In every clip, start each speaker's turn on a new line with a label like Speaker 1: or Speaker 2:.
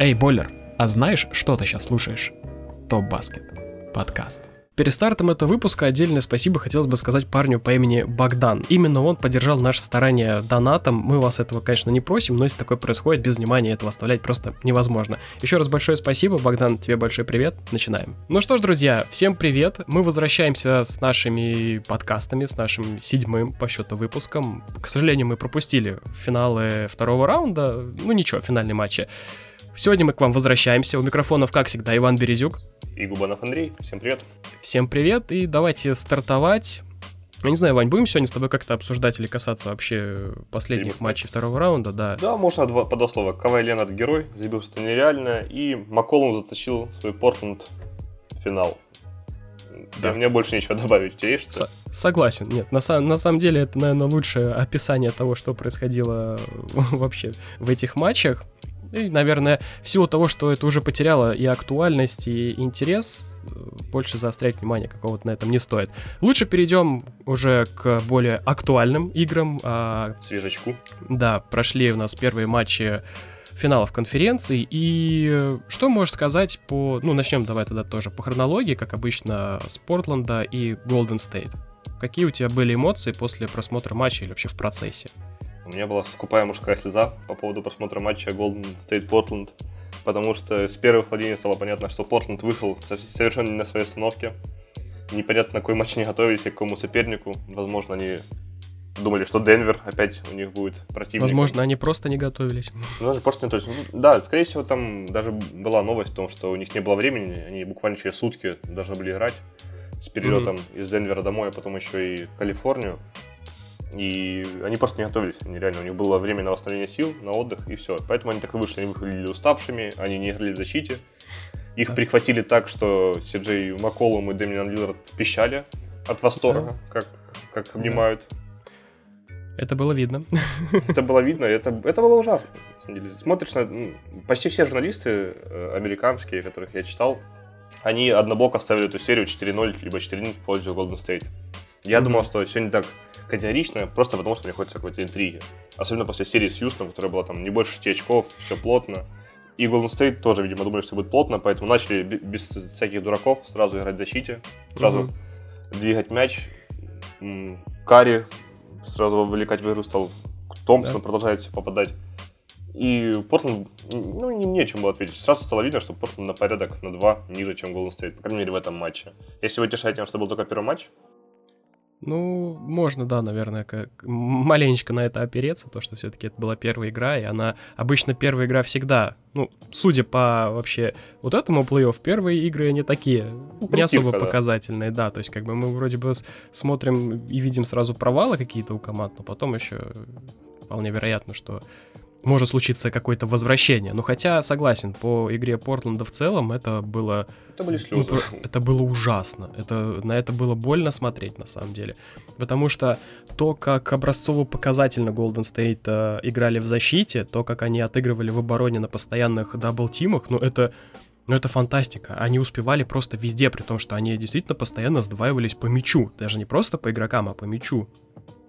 Speaker 1: Эй, Бойлер, а знаешь, что ты сейчас слушаешь? Топ Баскет. Подкаст. Перед стартом этого выпуска отдельное спасибо хотелось бы сказать парню по имени Богдан. Именно он поддержал наше старание донатом. Мы вас этого, конечно, не просим, но если такое происходит, без внимания этого оставлять просто невозможно. Еще раз большое спасибо, Богдан, тебе большой привет. Начинаем. Ну что ж, друзья, всем привет. Мы возвращаемся с нашими подкастами, с нашим седьмым по счету выпуском. К сожалению, мы пропустили финалы второго раунда. Ну ничего, финальные матчи. Сегодня мы к вам возвращаемся. У микрофонов, как всегда, Иван Березюк.
Speaker 2: И Губанов Андрей. Всем привет.
Speaker 1: Всем привет, и давайте стартовать. Я не знаю, Вань, будем сегодня с тобой как-то обсуждать или касаться вообще последних Седьмых матчей второго раунда, да?
Speaker 2: Да, можно два, по два слова. Кавай Ленард герой, забил что нереально, и Макколум затащил свой Портленд в финал. Да. Мне больше нечего добавить. У тебя есть что?
Speaker 1: Согласен. Нет, на, на самом деле это, наверное, лучшее описание того, что происходило вообще в этих матчах. И, наверное, в силу того, что это уже потеряло и актуальность, и интерес, больше заострять внимание какого-то на этом не стоит. Лучше перейдем уже к более актуальным играм.
Speaker 2: А, Свежечку.
Speaker 1: Да, прошли у нас первые матчи финалов конференции. И что можешь сказать по... Ну, начнем давай тогда тоже по хронологии, как обычно, с Портленда и Голден Стейт. Какие у тебя были эмоции после просмотра матча или вообще в процессе?
Speaker 2: У меня была скупая мужская слеза по поводу просмотра матча Golden State Portland, потому что с первых владений стало понятно, что Портленд вышел совершенно не на своей остановке. Непонятно, на какой матч они готовились и к какому сопернику. Возможно, они думали, что Денвер опять у них будет противник.
Speaker 1: Возможно, они просто не готовились.
Speaker 2: Ну, даже просто не то есть, ну, Да, скорее всего, там даже была новость о том, что у них не было времени, они буквально через сутки должны были играть с перелетом mm-hmm. из Денвера домой, а потом еще и в Калифорнию. И они просто не готовились. Они реально, у них было время на восстановление сил, на отдых, и все. Поэтому они так и вышли. Они выглядели уставшими, они не играли в защите. Их прихватили так, что Сиджей Макколум и Дэмиан Лиллард пищали от восторга, как, как обнимают.
Speaker 1: Это было видно.
Speaker 2: Это было видно, это, это было ужасно. На самом деле. Смотришь на... Ну, почти все журналисты э, американские, которых я читал, они однобоко ставили эту серию 4-0, либо 4-0 в пользу Golden State. Я mm-hmm. думал, что все не так категорично, просто потому что мне хочется какой-то интриги. Особенно после серии с Юстом, которая была там не больше 6 очков, все плотно. И Golden State тоже, видимо, думали, что будет плотно, поэтому начали без всяких дураков сразу играть в защите, сразу mm-hmm. двигать мяч. Карри сразу вовлекать в игру стал. Томпсон да. продолжает все попадать. И Портленд, ну, не мне чем было ответить. Сразу стало видно, что Портленд на порядок на два ниже, чем Golden State, по крайней мере, в этом матче. Если вы утешаете тем, что был только первый матч,
Speaker 1: ну, можно, да, наверное, как маленечко на это опереться, то, что все-таки это была первая игра, и она обычно первая игра всегда, ну, судя по вообще вот этому плей-офф, первые игры не такие, Притивка, не особо да. показательные, да, то есть как бы мы вроде бы смотрим и видим сразу провалы какие-то у команд, но потом еще вполне вероятно, что может случиться какое-то возвращение. Ну, хотя, согласен, по игре Портленда в целом это было...
Speaker 2: Это были слезы.
Speaker 1: Ну, это было ужасно. Это, на это было больно смотреть, на самом деле. Потому что то, как образцово-показательно Golden State э, играли в защите, то, как они отыгрывали в обороне на постоянных double-team ах, ну, это... Ну, это фантастика. Они успевали просто везде, при том, что они действительно постоянно сдваивались по мячу. Даже не просто по игрокам, а по мячу.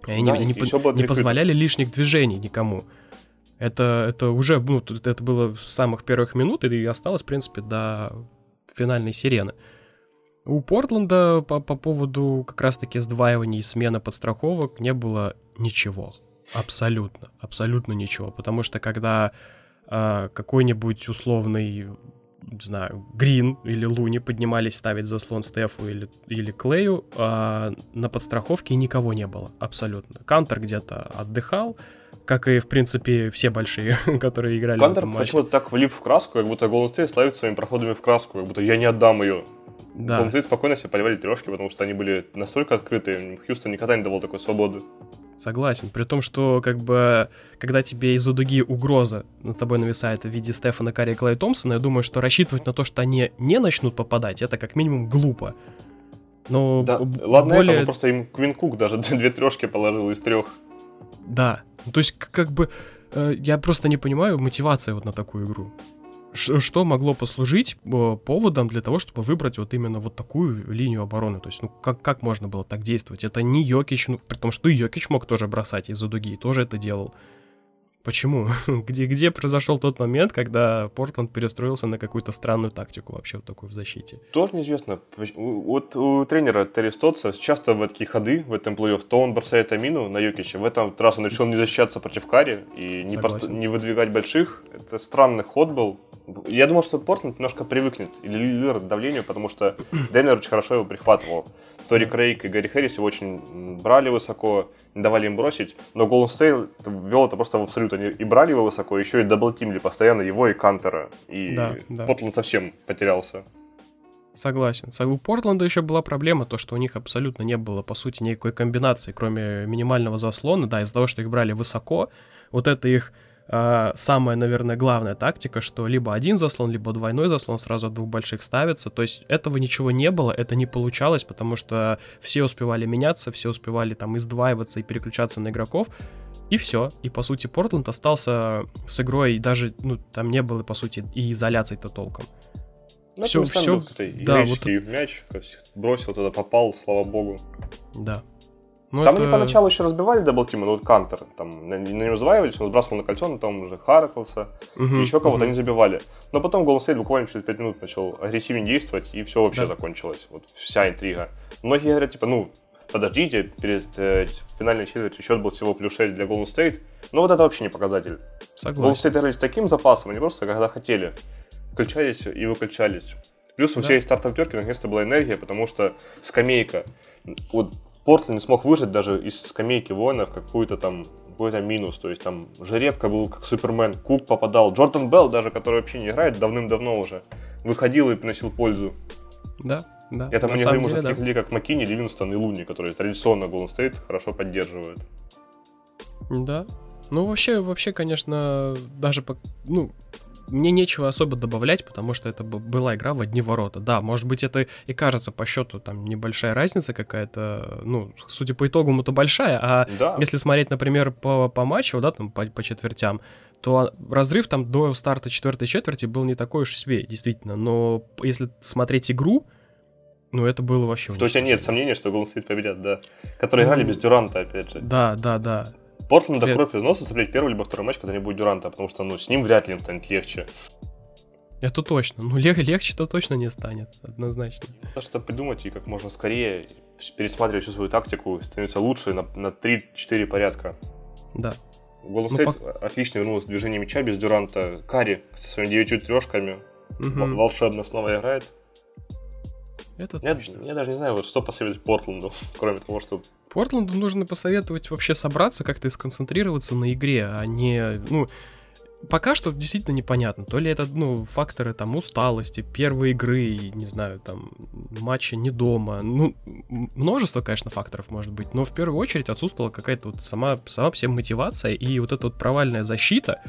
Speaker 1: И они да, не, не, не позволяли лишних движений никому. Это, это уже, ну, это было с самых первых минут и осталось, в принципе, до финальной сирены. У Портленда по, по поводу как раз-таки сдваивания и смены подстраховок не было ничего. Абсолютно, абсолютно ничего. Потому что когда э, какой-нибудь условный, не знаю, Грин или Луни поднимались ставить заслон Стефу или, или Клею, э, на подстраховке никого не было. Абсолютно. Кантер где-то отдыхал, как и, в принципе, все большие, которые играли
Speaker 2: Кантер почему-то так влип в краску, как будто Golden State славит своими проходами в краску, как будто я не отдам ее. Да. Golden State спокойно себе поливали трешки, потому что они были настолько открыты. Хьюстон никогда не давал такой свободы.
Speaker 1: Согласен. При том, что как бы когда тебе из-за дуги угроза над тобой нависает в виде Стефана Карри и Клая Томпсона, я думаю, что рассчитывать на то, что они не начнут попадать, это как минимум глупо. Но
Speaker 2: да, ладно более... это, просто им Квин Кук даже две трешки положил из трех.
Speaker 1: Да, ну, то есть, как бы, э, я просто не понимаю мотивации вот на такую игру. Ш что могло послужить э, поводом для того, чтобы выбрать вот именно вот такую линию обороны? То есть, ну, как, как можно было так действовать? Это не Йокич, ну, при том, что Йокич мог тоже бросать из-за дуги, тоже это делал. Почему? где, где произошел тот момент, когда Портленд перестроился на какую-то странную тактику вообще вот такую в защите?
Speaker 2: Тоже неизвестно. Вот у тренера Терри Стотса часто в такие ходы в этом плей-офф, то он бросает Амину на Йокича, в этом раз он решил не защищаться против Кари и не, пост- не выдвигать больших. Это странный ход был. Я думал, что Портленд немножко привыкнет или к давлению, потому что Денвер очень хорошо его прихватывал. Тори Крейг и Гэри Харрис его очень брали высоко, не давали им бросить, но Голден Стейт вел это просто в абсолют. Они и брали его высоко, еще и double-team или постоянно его и Кантера. И да, да. Портленд совсем потерялся.
Speaker 1: Согласен. У Портленда еще была проблема, то, что у них абсолютно не было, по сути, никакой комбинации, кроме минимального заслона, да, из-за того, что их брали высоко, вот это их самая, наверное, главная тактика, что либо один заслон, либо двойной заслон сразу от двух больших ставится. То есть этого ничего не было, это не получалось, потому что все успевали меняться, все успевали там издваиваться и переключаться на игроков. И все. И по сути Портленд остался с игрой, даже, ну, там не было, по сути, и изоляции-то толком.
Speaker 2: Ну, все, все, да, вот... мяч, бросил туда, попал, слава богу.
Speaker 1: Да.
Speaker 2: Ну, там это... они поначалу еще разбивали даблтимы, ну вот Кантер, там на, на него сдваивались, он сбрасывал на кольцо, но там уже Хараклса, угу, еще кого-то угу. они забивали. Но потом Golden State буквально через 5 минут начал агрессивнее действовать, и все вообще да. закончилось. Вот вся интрига. Многие говорят, типа, ну, подождите, перед э, финальной четвертью счет был всего плюс 6 для Golden State. Но вот это вообще не показатель.
Speaker 1: Согласен. Golden
Speaker 2: State играли с таким запасом, они просто когда хотели, включались и выключались. Плюс у да. всей стартовтерки наконец-то была энергия, потому что скамейка, вот Портленд не смог выжить даже из скамейки воинов какую-то там какой-то минус. То есть там жеребка был как Супермен, Кук попадал. Джордан Белл даже, который вообще не играет давным-давно уже, выходил и приносил пользу.
Speaker 1: Да, да.
Speaker 2: Это мы не говорим уже о таких да. как Маккини, Ливинстон и Луни, которые традиционно Golden State хорошо поддерживают.
Speaker 1: Да. Ну, вообще, вообще, конечно, даже по, ну, мне нечего особо добавлять, потому что это была игра в одни ворота. Да, может быть, это и кажется по счету там небольшая разница какая-то, ну, судя по итогам, это большая, а да. если смотреть, например, по, по матчу, да, там, по, по четвертям, то разрыв там до старта четвертой четверти был не такой уж себе, действительно. Но если смотреть игру, ну, это было вообще...
Speaker 2: То есть у тебя нет сомнения, что Golden State победят, да? Которые ну, играли без Дюранта, опять же.
Speaker 1: Да, да, да.
Speaker 2: Портленда Вряд... кровь из носа цеплять первый либо второй матч, когда не будет Дюранта, потому что, ну, с ним вряд ли им станет легче.
Speaker 1: Это точно. Ну, лег- легче-то точно не станет, однозначно.
Speaker 2: Надо что придумать и как можно скорее пересматривать всю свою тактику, становиться лучше на, на 3-4 порядка.
Speaker 1: Да.
Speaker 2: State ну, по... отлично вернулась в движение мяча без Дюранта. Карри со своими 9 трешками угу. волшебно снова играет.
Speaker 1: Это
Speaker 2: я, точно. я даже не знаю, вот что посоветовать Портленду, кроме того, что...
Speaker 1: Портленду нужно посоветовать вообще собраться, как-то и сконцентрироваться на игре, а не, ну, пока что действительно непонятно. То ли это, ну, факторы там усталости, первой игры, не знаю, там, матча не дома. Ну, множество, конечно, факторов может быть, но в первую очередь отсутствовала какая-то вот сама, сама всем мотивация и вот эта вот провальная защита.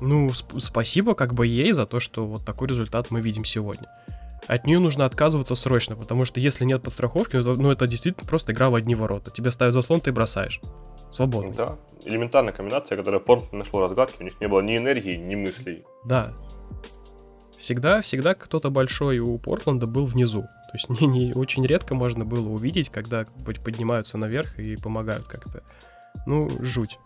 Speaker 1: Ну, сп- спасибо как бы ей за то, что вот такой результат мы видим сегодня от нее нужно отказываться срочно, потому что если нет подстраховки, ну, ну это действительно просто игра в одни ворота. Тебе ставят заслон, ты бросаешь. Свободно.
Speaker 2: Да, элементарная комбинация, которая Портленд нашел разгадки, у них не было ни энергии, ни мыслей.
Speaker 1: Да. Всегда, всегда кто-то большой у Портленда был внизу. То есть не, не очень редко можно было увидеть, когда поднимаются наверх и помогают как-то. Ну, жуть.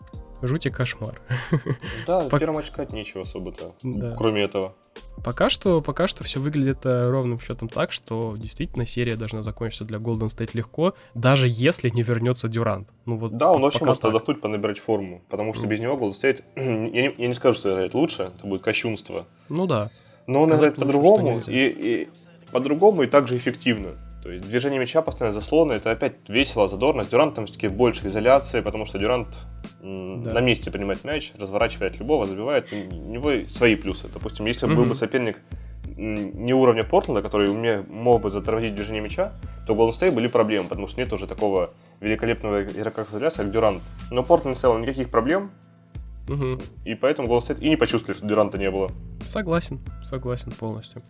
Speaker 1: Жуть и кошмар.
Speaker 2: Да, Пок... первом очкать нечего особо-то, да. кроме этого.
Speaker 1: Пока что, пока что все выглядит э, ровным счетом так, что действительно серия должна закончиться для Golden State легко, даже если не вернется Дюрант.
Speaker 2: Ну, вот да, он вообще может так. отдохнуть, понабирать форму, потому что mm. без него Golden State, я не, я не скажу, что играет лучше, это будет кощунство.
Speaker 1: Ну да.
Speaker 2: Но он играет по-другому, и, и по-другому и также эффективно. То есть движение мяча, постоянно заслоны, это опять весело, задорно. С Дюрантом все-таки больше изоляции, потому что Дюрант да. на месте принимает мяч, разворачивает любого, забивает. У него свои плюсы. Допустим, если угу. был бы соперник не уровня Портленда, который мог бы затормозить движение мяча, то Golden State были проблемы, потому что нет уже такого великолепного игрока в изоляции, как Дюрант. Но Портленд сделал никаких проблем, угу. и поэтому Golden State и не почувствовали, что Дюранта не было.
Speaker 1: Согласен, согласен полностью.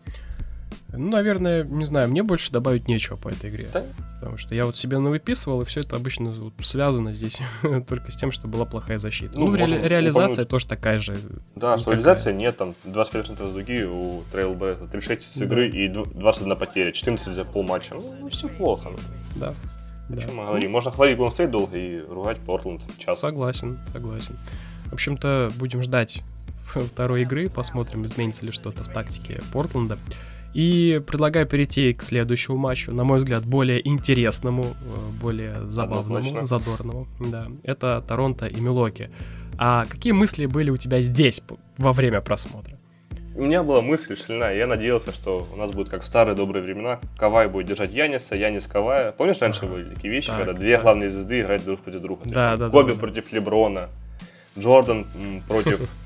Speaker 1: Ну, наверное, не знаю, мне больше добавить нечего по этой игре. Да? Потому что я вот себе навыписывал, и все это обычно вот связано здесь только с тем, что была плохая защита. Ну, ну ре- реализация упомянуть... тоже такая же.
Speaker 2: Да, что реализация нет, там 25% с дуги у Брэда, 36 с игры да. и 21 потеря, 14 за полматча. Ну, ну все плохо. Ну.
Speaker 1: Да.
Speaker 2: О чем да. мы говорим? Можно хвалить Golden State долго и ругать Портленд час.
Speaker 1: Согласен, согласен. В общем-то, будем ждать второй игры, посмотрим, изменится ли что-то в тактике Портленда. И предлагаю перейти к следующему матчу, на мой взгляд, более интересному, э, более забавному, Однозначно. задорному. Да, это Торонто и Милоки. А какие мысли были у тебя здесь во время просмотра?
Speaker 2: У меня была мысль шальная, я надеялся, что у нас будет как в старые добрые времена. Кавай будет держать Яниса, Янис Кавая. Помнишь, раньше были такие вещи, так, когда две так. главные звезды играют друг против друга? Да, да, Коби да, против да. Леброна, Джордан против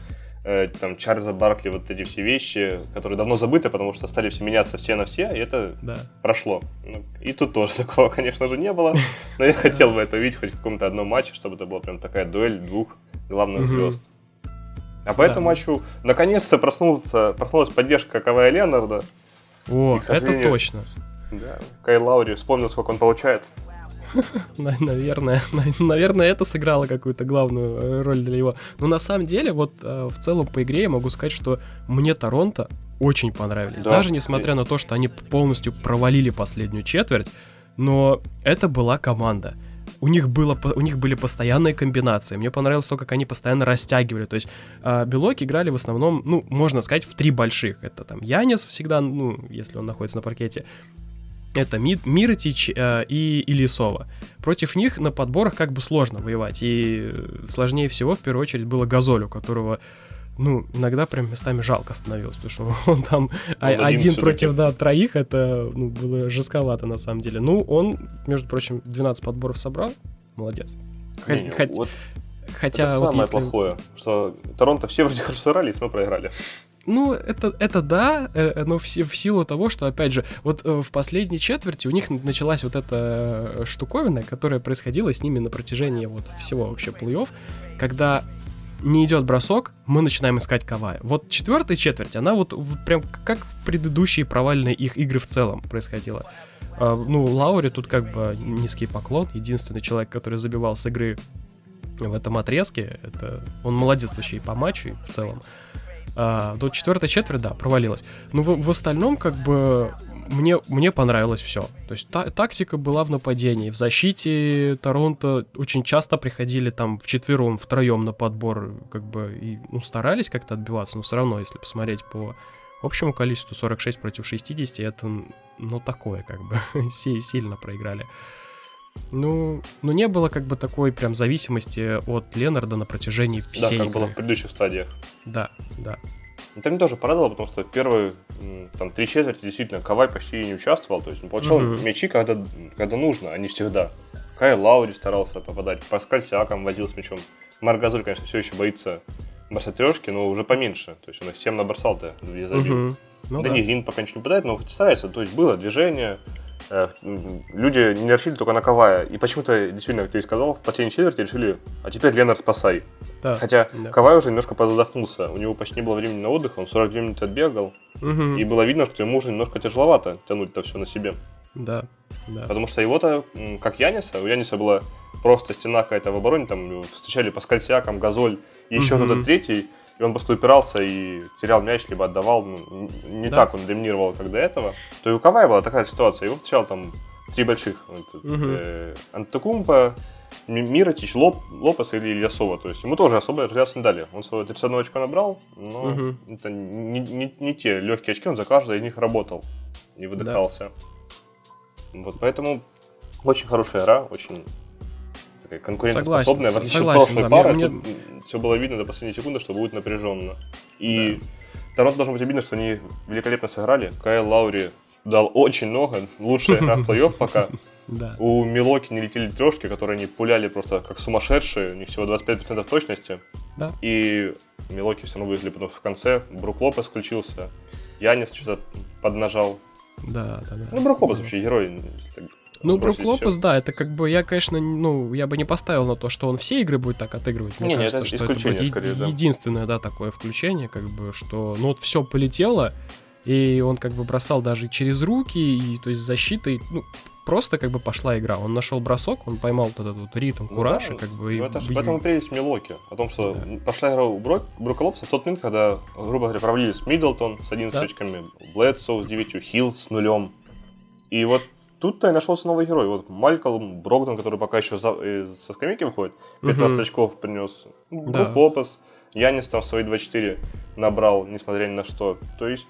Speaker 2: э, там Чарльза Баркли, вот эти все вещи, которые давно забыты, потому что стали все меняться все на все, и это да. прошло. Ну, и тут тоже такого, конечно же, не было, но я хотел бы это увидеть хоть в каком-то одном матче, чтобы это была прям такая дуэль двух главных звезд. А по этому матчу наконец-то проснулась поддержка Кавая Ленарда.
Speaker 1: О, это точно.
Speaker 2: Да, Кай Лаури вспомнил, сколько он получает.
Speaker 1: Наверное, наверное, это сыграло какую-то главную э, роль для него. Но на самом деле, вот э, в целом по игре я могу сказать, что мне Торонто очень понравились. Да. Даже несмотря на то, что они полностью провалили последнюю четверть, но это была команда у них, было, у них были постоянные комбинации. Мне понравилось то, как они постоянно растягивали. То есть э, Белок играли в основном, ну, можно сказать, в три больших. Это там Янис всегда, ну, если он находится на паркете. Это Ми, Миротич э, и Илисова. Против них на подборах как бы сложно воевать. И сложнее всего, в первую очередь, было Газолю, которого ну, иногда прям местами жалко становилось, потому что он там он один, один против, да, троих, это ну, было жестковато на самом деле. Ну, он, между прочим, 12 подборов собрал, молодец.
Speaker 2: Хоть, не, хоть, вот хотя это вот самое если... плохое, что Торонто все вроде хорошо сыграли, но проиграли.
Speaker 1: Ну, это, это да, э, э, но в, в силу того, что, опять же, вот э, в последней четверти у них началась вот эта штуковина, которая происходила с ними на протяжении вот всего вообще плей-офф, когда не идет бросок, мы начинаем искать Кавая. Вот четвертая четверть, она вот прям как в предыдущие провальные их игры в целом происходила. А, ну, Лаури тут как бы низкий поклон. Единственный человек, который забивал с игры в этом отрезке, это он молодец вообще и по матчу, и в целом. А, до четвертой четверти, да, провалилась. Но в, в остальном, как бы, мне, мне понравилось все. То есть та, тактика была в нападении. В защите Торонто очень часто приходили там в четвером, втроем на подбор, как бы, и ну, старались как-то отбиваться, но все равно, если посмотреть по общему количеству 46 против 60, это, ну, такое, как бы, сильно проиграли. Ну, ну, не было как бы такой прям зависимости от Ленарда на протяжении всей
Speaker 2: Да, как игры. было в предыдущих стадиях.
Speaker 1: Да, да.
Speaker 2: Это меня тоже порадовало, потому что первые там, три четверти действительно Кавай почти не участвовал. То есть он получал uh-huh. мячи, когда, когда нужно, а не всегда. Кай Лаури старался попадать, Паскаль Сиаком возил с мячом. Марк Газоль, конечно, все еще боится бросать трешки, но уже поменьше. То есть он их 7 набросал-то, две забил. Uh-huh. Ну, да, да. Грин пока ничего не попадает, но хоть старается. То есть было движение, люди не решили только на Кавая. И почему-то, действительно, как ты и сказал, в последней четверти решили, а теперь Ленар спасай. Да, Хотя да. Кавай уже немножко позадохнулся. У него почти не было времени на отдых, он 42 минуты отбегал. Угу. И было видно, что ему уже немножко тяжеловато тянуть это все на себе.
Speaker 1: Да, да.
Speaker 2: Потому что его-то, как Яниса, у Яниса была просто стена какая-то в обороне, там встречали Паскаль Сиаком, Газоль и еще угу. кто-то третий и он просто упирался и терял мяч, либо отдавал. Ну, не да. так он доминировал, как до этого. То и у Кавая была такая ситуация. Его встречал там три больших. Вот, угу. э, Антокумпа, Миротич, Лоп, Лопес или Ильясова. То есть ему тоже особо развиваться не дали. Он свое 31 очко набрал, но угу. это не, не, не те легкие очки, он за каждое из них работал. Не выдыхался. Да. Вот поэтому очень хорошая игра, очень такая конкурентоспособная. Согласен, в отличие от прошлой да, пары, мне... тут все было видно до последней секунды, что будет напряженно. И да. Торонто должно быть обидно, что они великолепно сыграли. Кайл Лаури дал очень много. Лучшая игра в плей-офф пока. Да. У Милоки не летели трешки, которые они пуляли просто как сумасшедшие. У них всего 25% точности. Да. И Милоки все равно вывезли потом в конце. Брук Лопес включился. Янис что-то поднажал.
Speaker 1: Да, да, да.
Speaker 2: Ну, Брук Лопес вообще герой.
Speaker 1: Ну, Брук Лопес, да, это как бы, я, конечно, ну, я бы не поставил на то, что он все игры будет так отыгрывать. Мне не, кажется, не, это что исключение, это скорее, да. единственное, да, такое включение, как бы, что, ну, вот все полетело, и он как бы бросал даже через руки, и, то есть, защитой, ну, просто как бы пошла игра. Он нашел бросок, он поймал вот этот вот ритм, кураж, ну, да, и как бы...
Speaker 2: Ну, это, и... Этом и прелесть Милоки, о том, что да. пошла игра у Брок, Брука Лопса в тот момент, когда, грубо говоря, провалились Миддлтон с 11 да. очками, Блэдсоу с 9, Хилл с нулем. И вот тут-то и нашелся новый герой. Вот Малькольм Брогдон, который пока еще за, э, со скамейки выходит, 15 угу. очков принес. Да. Брук Лопес, Янис там свои 2-4 набрал, несмотря ни на что. То есть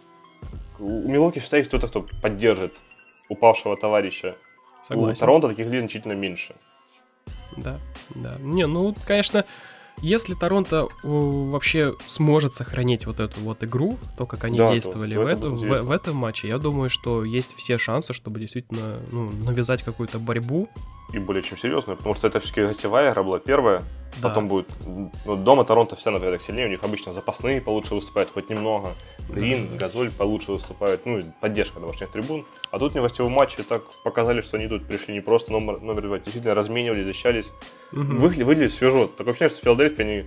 Speaker 2: у Милоки всегда есть кто-то, кто поддержит упавшего товарища. Согласен. У Торонто таких людей значительно меньше.
Speaker 1: Да, да. Не, ну, конечно, если Торонто вообще сможет сохранить вот эту вот игру, то, как они да, действовали то, в, это, в, в этом матче, я думаю, что есть все шансы, чтобы действительно ну, навязать какую-то борьбу
Speaker 2: и более чем серьезную, потому что это все-таки гостевая игра была первая, да. потом будет... Ну, дома Торонто все на порядок сильнее, у них обычно запасные получше выступают хоть немного, Грин, да. Газоль получше выступают, ну, поддержка домашних трибун. А тут не гостевом матче так показали, что они тут пришли не просто номер, номер два, действительно разменивались, защищались. Угу. Выгля, выглядит свежо. Такое ощущение, что в Филадельфии они...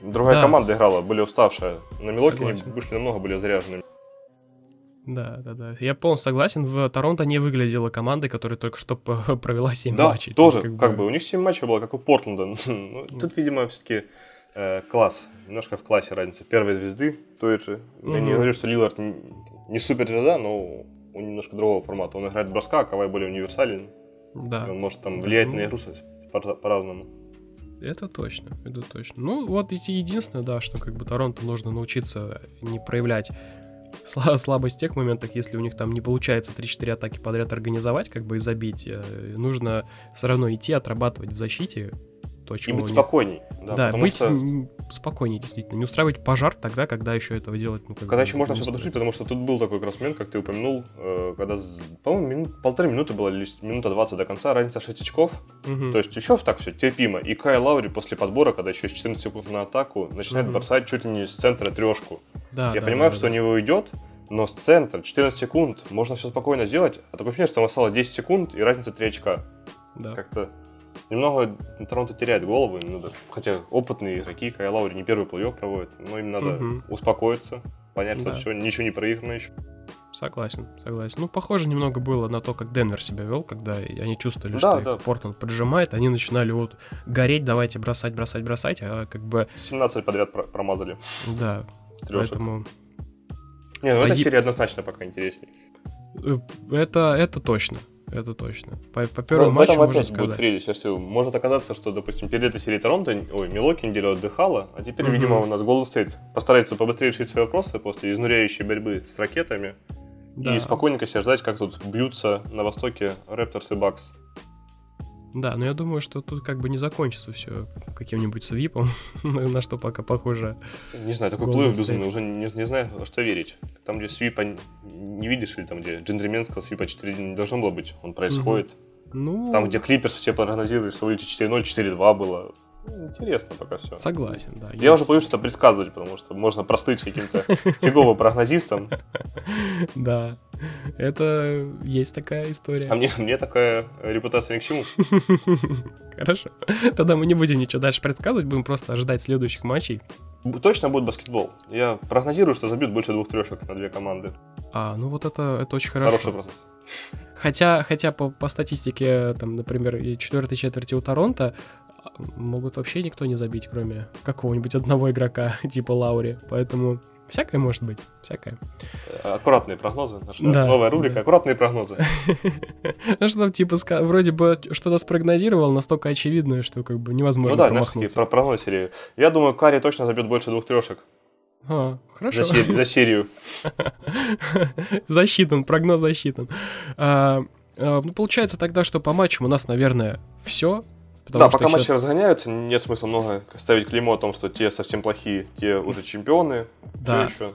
Speaker 2: Другая да. команда играла, были уставшая. На Милоке они вышли намного более заряженными.
Speaker 1: Да, да, да. Я полностью согласен. В Торонто не выглядела командой, которая только что провела 7
Speaker 2: да,
Speaker 1: матчей.
Speaker 2: тоже, как, как бы... бы. У них 7 матчей было, как у Портленда. ну, тут, видимо, все-таки э, класс. Немножко в классе разница. Первой звезды той же. Я не говорю, что Лилард не, не супер звезда, но он немножко другого формата. Он играет броска, а Кавай более универсален. Да. Он может там влиять да. на игру по-разному.
Speaker 1: Это точно, это точно. Ну, вот единственное, да, что как бы Торонто нужно научиться не проявлять слабость в тех моментах, если у них там не получается 3-4 атаки подряд организовать, как бы и забить, э, нужно все равно идти, отрабатывать в защите,
Speaker 2: то, чего и быть спокойней.
Speaker 1: Да, да быть что... спокойнее, действительно. Не устраивать пожар тогда, когда еще этого делать. Ну,
Speaker 2: когда еще можно все подушить, потому что тут был такой как раз момент, как ты упомянул, э, когда, по-моему, минут, полторы минуты было, или минута 20 до конца, разница 6 очков. Угу. То есть еще так все терпимо. И Кай Лаури после подбора, когда еще есть 14 секунд на атаку, начинает угу. бросать чуть ли не с центра трешку. Да, Я да, понимаю, да, что да. у него идет, но с центра 14 секунд можно все спокойно сделать, а такое ощущение, что там осталось 10 секунд и разница 3 очка. Да. Как-то Немного Торонто теряет голову, им надо, хотя опытные игроки, Кай Лаури не первый плей проводит, но им надо угу. успокоиться, понять, да. что ничего не проиграно еще.
Speaker 1: Согласен, согласен. Ну, похоже немного было на то, как Денвер себя вел, когда они чувствовали, да, что да. Портленд поджимает, они начинали вот гореть, давайте бросать, бросать, бросать, а как бы...
Speaker 2: 17 подряд про- промазали.
Speaker 1: Да, Трешек. поэтому...
Speaker 2: Не, ну эта серия однозначно пока интересней.
Speaker 1: Э, это, это точно это точно. По, по первому ну, матчу можно сказать. будет
Speaker 2: прелесть, если может оказаться, что, допустим, перед этой серией Торонто, ой, Милоки неделю отдыхала, а теперь, mm-hmm. видимо, у нас Golden State постарается побыстрее решить свои вопросы после изнуряющей борьбы с ракетами да. и спокойненько себе ждать, как тут бьются на востоке Raptors и Бакс.
Speaker 1: Да, но я думаю, что тут как бы не закончится все каким-нибудь свипом, на что пока похоже.
Speaker 2: Не знаю, такой плей безумный, уже не, не знаю, во что верить. Там, где свипа не видишь, или там, где джентльменского свипа 4 не должно было быть, он происходит. Ну... Там, где Клиперс все прогнозировали, что выйдет 4-0, 4-2 было. Интересно пока все.
Speaker 1: Согласен, да.
Speaker 2: Я есть. уже боюсь это предсказывать, потому что можно простыть каким-то фиговым прогнозистом.
Speaker 1: Да, это есть такая история.
Speaker 2: А мне, мне такая репутация ни к чему.
Speaker 1: Хорошо. Тогда мы не будем ничего дальше предсказывать, будем просто ожидать следующих матчей.
Speaker 2: Точно будет баскетбол. Я прогнозирую, что забьют больше двух трешек на две команды.
Speaker 1: А, ну вот это, это очень хорошо.
Speaker 2: Хороший процесс.
Speaker 1: Хотя, хотя по, по статистике, там, например, четвертой четверти у Торонто могут вообще никто не забить, кроме какого-нибудь одного игрока типа Лаури. Поэтому всякое может быть, всякое.
Speaker 2: Аккуратные прогнозы. Наша да, новая рубрика да. «Аккуратные прогнозы».
Speaker 1: Ну что, типа, вроде бы что-то спрогнозировал, настолько очевидное, что как бы невозможно Ну да,
Speaker 2: про прогноз серии. Я думаю, Карри точно забьет больше двух трешек.
Speaker 1: А, хорошо.
Speaker 2: За, сер- за серию.
Speaker 1: засчитан, прогноз засчитан. А, а, ну, получается тогда, что по матчам у нас, наверное, все.
Speaker 2: Да, пока сейчас... матчи разгоняются, нет смысла много ставить клеймо о том, что те совсем плохие, те уже чемпионы. Да. Все еще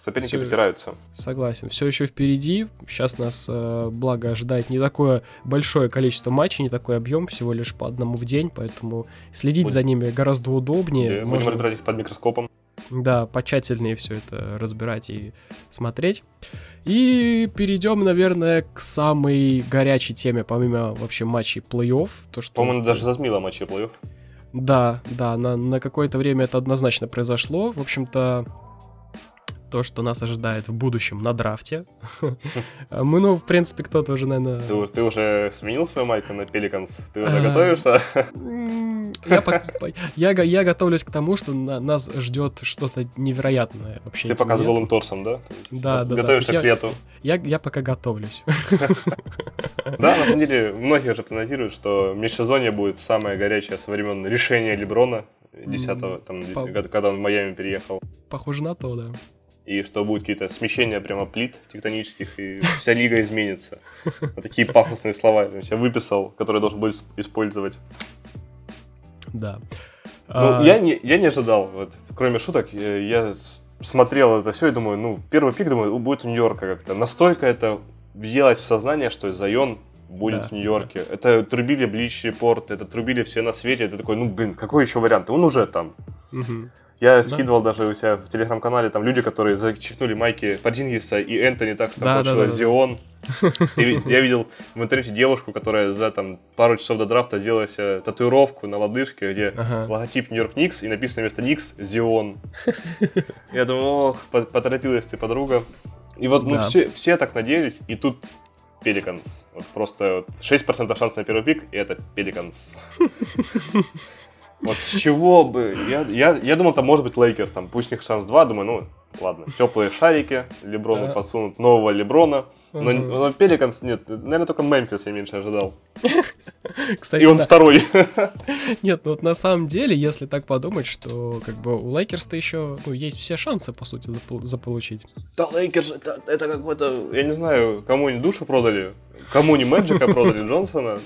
Speaker 2: соперники все... потираются.
Speaker 1: Согласен. Все еще впереди. Сейчас нас, э, благо, ожидает не такое большое количество матчей, не такой объем, всего лишь по одному в день, поэтому следить Будь... за ними гораздо удобнее.
Speaker 2: Да, Можно... Будем разбирать их под микроскопом.
Speaker 1: Да, почательнее все это разбирать и смотреть. И перейдем, наверное, к самой горячей теме, помимо вообще матчей плей-офф. То, что...
Speaker 2: По-моему, даже зазмило матчи плей-офф.
Speaker 1: Да, да, на, на какое-то время это однозначно произошло. В общем-то, то, что нас ожидает в будущем на драфте. Мы, ну, в принципе, кто-то уже, наверное...
Speaker 2: Ты, ты уже сменил свою майку на Pelicans? Ты уже готовишься?
Speaker 1: Я, я, я готовлюсь к тому, что на, нас ждет что-то невероятное вообще.
Speaker 2: Ты пока с голым торсом, да?
Speaker 1: Да, да.
Speaker 2: Готовишься
Speaker 1: да.
Speaker 2: к лету.
Speaker 1: Я, я пока готовлюсь.
Speaker 2: Да, на самом деле, многие уже прогнозируют, что межсезонье будет самое горячее со времен решения Леброна 10 там, когда он в Майами переехал.
Speaker 1: Похоже на то, да.
Speaker 2: И что будут какие-то смещения прямо плит тектонических, и вся лига изменится. Вот такие пафосные слова я выписал, которые должен был использовать.
Speaker 1: Да.
Speaker 2: Ну, а... я, не, я не ожидал, вот, кроме шуток, я смотрел это все и думаю, ну, первый пик, думаю, будет у Нью-Йорка как-то. Настолько это въелось в сознание, что Зайон будет да, в Нью-Йорке. Да. Это трубили Блич Репорт, это трубили все на свете. Это такой, ну, блин, какой еще вариант? Он уже там.
Speaker 1: Угу.
Speaker 2: Я да. скидывал даже у себя в телеграм-канале там люди, которые зачихнули майки Падингиса и Энтони так, что да, получилось да, да, Зион. Я видел в интернете девушку, которая за там пару часов до драфта делала себе татуировку на лодыжке, где логотип Нью-Йорк Никс и написано вместо Никс Зион. Я думаю, ох, поторопилась ты, подруга. И вот мы все, все так надеялись, и тут Пеликанс. Вот просто вот 6% шанс на первый пик, и это Пеликанс. Вот с чего бы? Я, я, я думал, там может быть Лейкерс, там пусть у них шанс 2, думаю, ну, ладно, теплые шарики, Леброну подсунут нового Леброна. Но, но Пеликанс нет, наверное, только Мемфис я меньше ожидал. Кстати, И он да. второй.
Speaker 1: Нет, ну вот на самом деле, если так подумать, что как бы у Лейкерс-то еще ну, есть все шансы, по сути, заполучить.
Speaker 2: Да, Лейкерс, это, это какой-то, я не знаю, кому они душу продали, кому не Мэджика продали, Джонсона.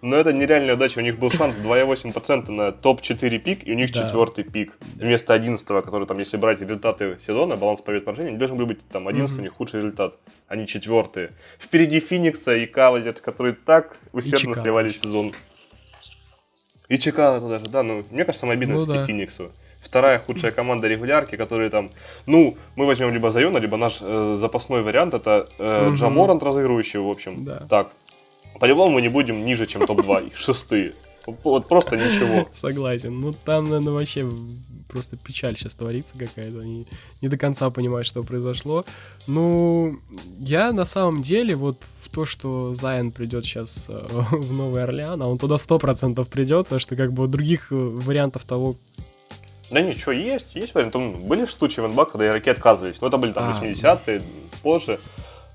Speaker 2: Но это нереальная удача. У них был шанс 2,8% на топ-4 пик, и у них да. четвертый пик. Вместо 11 который там, если брать результаты сезона, баланс побед поражений, они должны были быть там 11 mm-hmm. у них худший результат. Они четвертые. Впереди Феникса и Кавазер, которые так усердно сливали сезон. И Чикаго даже, да, ну, мне кажется, самое обидное ну, да. Фениксу. Вторая худшая команда регулярки, которые там, ну, мы возьмем либо Зайона, либо наш э, запасной вариант, это э, угу. Джаморант разыгрывающий, в общем. Да. Так, по-любому мы не будем ниже, чем топ-2, шестые. Вот просто ничего.
Speaker 1: Согласен. Ну там, наверное, вообще просто печаль сейчас творится какая-то. Они не до конца понимают, что произошло. Ну, я на самом деле вот в то, что Зайон придет сейчас э, в Новый Орлеан, а он туда сто процентов придет, потому что как бы других э, вариантов того,
Speaker 2: да ничего, есть, есть варианты. Были же случаи в НБА, когда игроки отказывались. Но это были там а, 80-е, позже.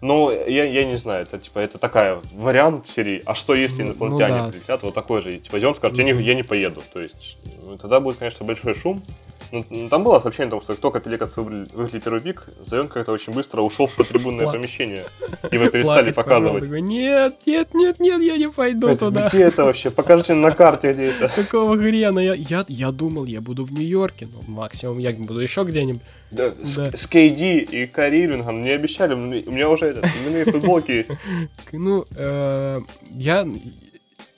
Speaker 2: Ну, я, я не знаю, это типа это такая вариант серии. А что если ну, инопланетяне ну, да. прилетят? Вот такой же. Типа, он скажет, я не, я не поеду. То есть, ну, тогда будет, конечно, большой шум. Ну, там было сообщение о том, что только Пеликас выиграли первый пик, Зайон как-то очень быстро ушел в потрибунное помещение. Его перестали показывать.
Speaker 1: Нет, нет, нет, нет, я не пойду туда.
Speaker 2: Где это вообще? Покажите на карте, где это.
Speaker 1: Какого хрена? Я, я, думал, я буду в Нью-Йорке, но максимум я буду еще где-нибудь.
Speaker 2: Да, да. С, с KD и Кари Ирвингом мне обещали, у меня уже этот, именные футболки есть.
Speaker 1: Ну, э, я...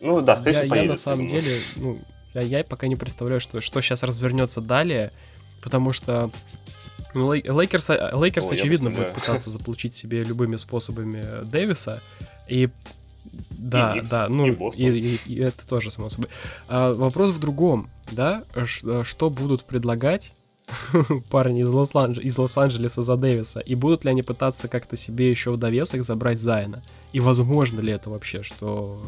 Speaker 2: Ну да, скорее всего,
Speaker 1: Я на самом деле, ну, я, я пока не представляю, что, что сейчас развернется далее, потому что ну, Лейкерс, Лейкерс О, очевидно, будет пытаться заполучить себе любыми способами Дэвиса. И да, и Никс, да, ну и, и, и, и это тоже само собой. А, вопрос в другом, да, Ш, что будут предлагать парни из, Лос-Анджелеса, из Лос-Анджелеса за Дэвиса, и будут ли они пытаться как-то себе еще в довесок забрать Зайона? И возможно ли это вообще, что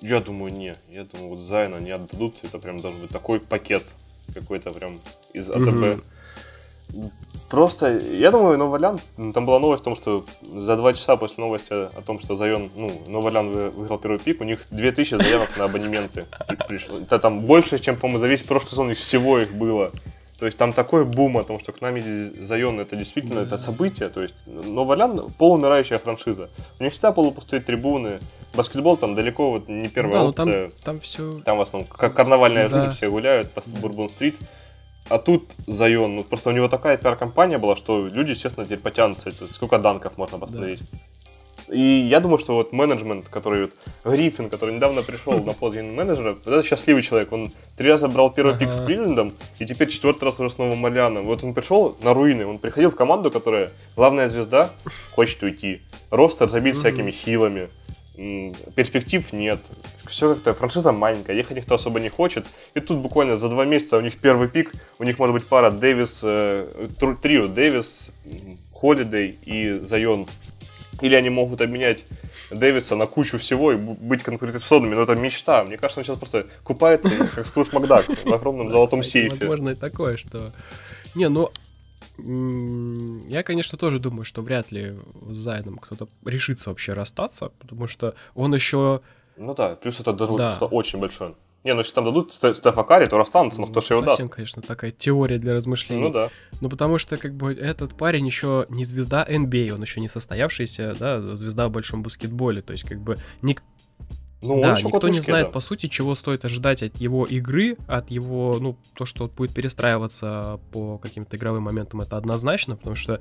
Speaker 2: я думаю, не. Я думаю, вот Зайна не отдадут. Это прям должен быть такой пакет какой-то прям из АТБ. Угу. Просто, я думаю, Новолян, там была новость о том, что за два часа после новости о том, что Зайон, ну, Новолян выиграл первый пик, у них 2000 заявок на абонементы пришло. Это там больше, чем, по-моему, за весь прошлый сезон их всего их было. То есть там такой бум о том, что к нам едет Зайон, это действительно это событие. То есть Новолян полумирающая франшиза. У них всегда полупустые трибуны, баскетбол там далеко вот не первая да, опция.
Speaker 1: Там, там все.
Speaker 2: Там в основном как карнавальная да. жизнь, все гуляют по Бурбон-стрит. А тут Зайон, ну просто у него такая пиар-компания была, что люди, честно, теперь потянутся. Сколько данков можно посмотреть. Да. И я думаю, что вот менеджмент, который вот Гриффин, который недавно пришел на пост менеджера, это счастливый человек. Он три раза брал первый ага. пик с Кливлендом, и теперь четвертый раз уже с новым Маляном. Вот он пришел на руины, он приходил в команду, которая главная звезда хочет уйти. Ростер забит всякими хилами перспектив нет. Все как-то, франшиза маленькая, ехать никто особо не хочет. И тут буквально за два месяца у них первый пик, у них может быть пара Дэвис, э, трио Дэвис, Холидей и Зайон. Или они могут обменять Дэвиса на кучу всего и быть конкурентоспособными, но это мечта. Мне кажется, он сейчас просто купает, как Скрудж Макдак, в огромном золотом сейфе.
Speaker 1: Возможно и такое, что... Не, ну, я, конечно, тоже думаю, что вряд ли с Зайдом кто-то решится вообще расстаться, потому что он еще...
Speaker 2: Ну да, плюс это даже да. очень большое. Не, ну если там дадут Стефа Карри, то расстанутся, но кто же его даст? Совсем,
Speaker 1: конечно, такая теория для размышлений.
Speaker 2: Ну да.
Speaker 1: Ну потому что, как бы, этот парень еще не звезда NBA, он еще не состоявшийся, да, звезда в большом баскетболе, то есть, как бы, ник... Ну, да, никто не знает, да. по сути, чего стоит ожидать от его игры, от его, ну, то, что будет перестраиваться по каким-то игровым моментам, это однозначно, потому что,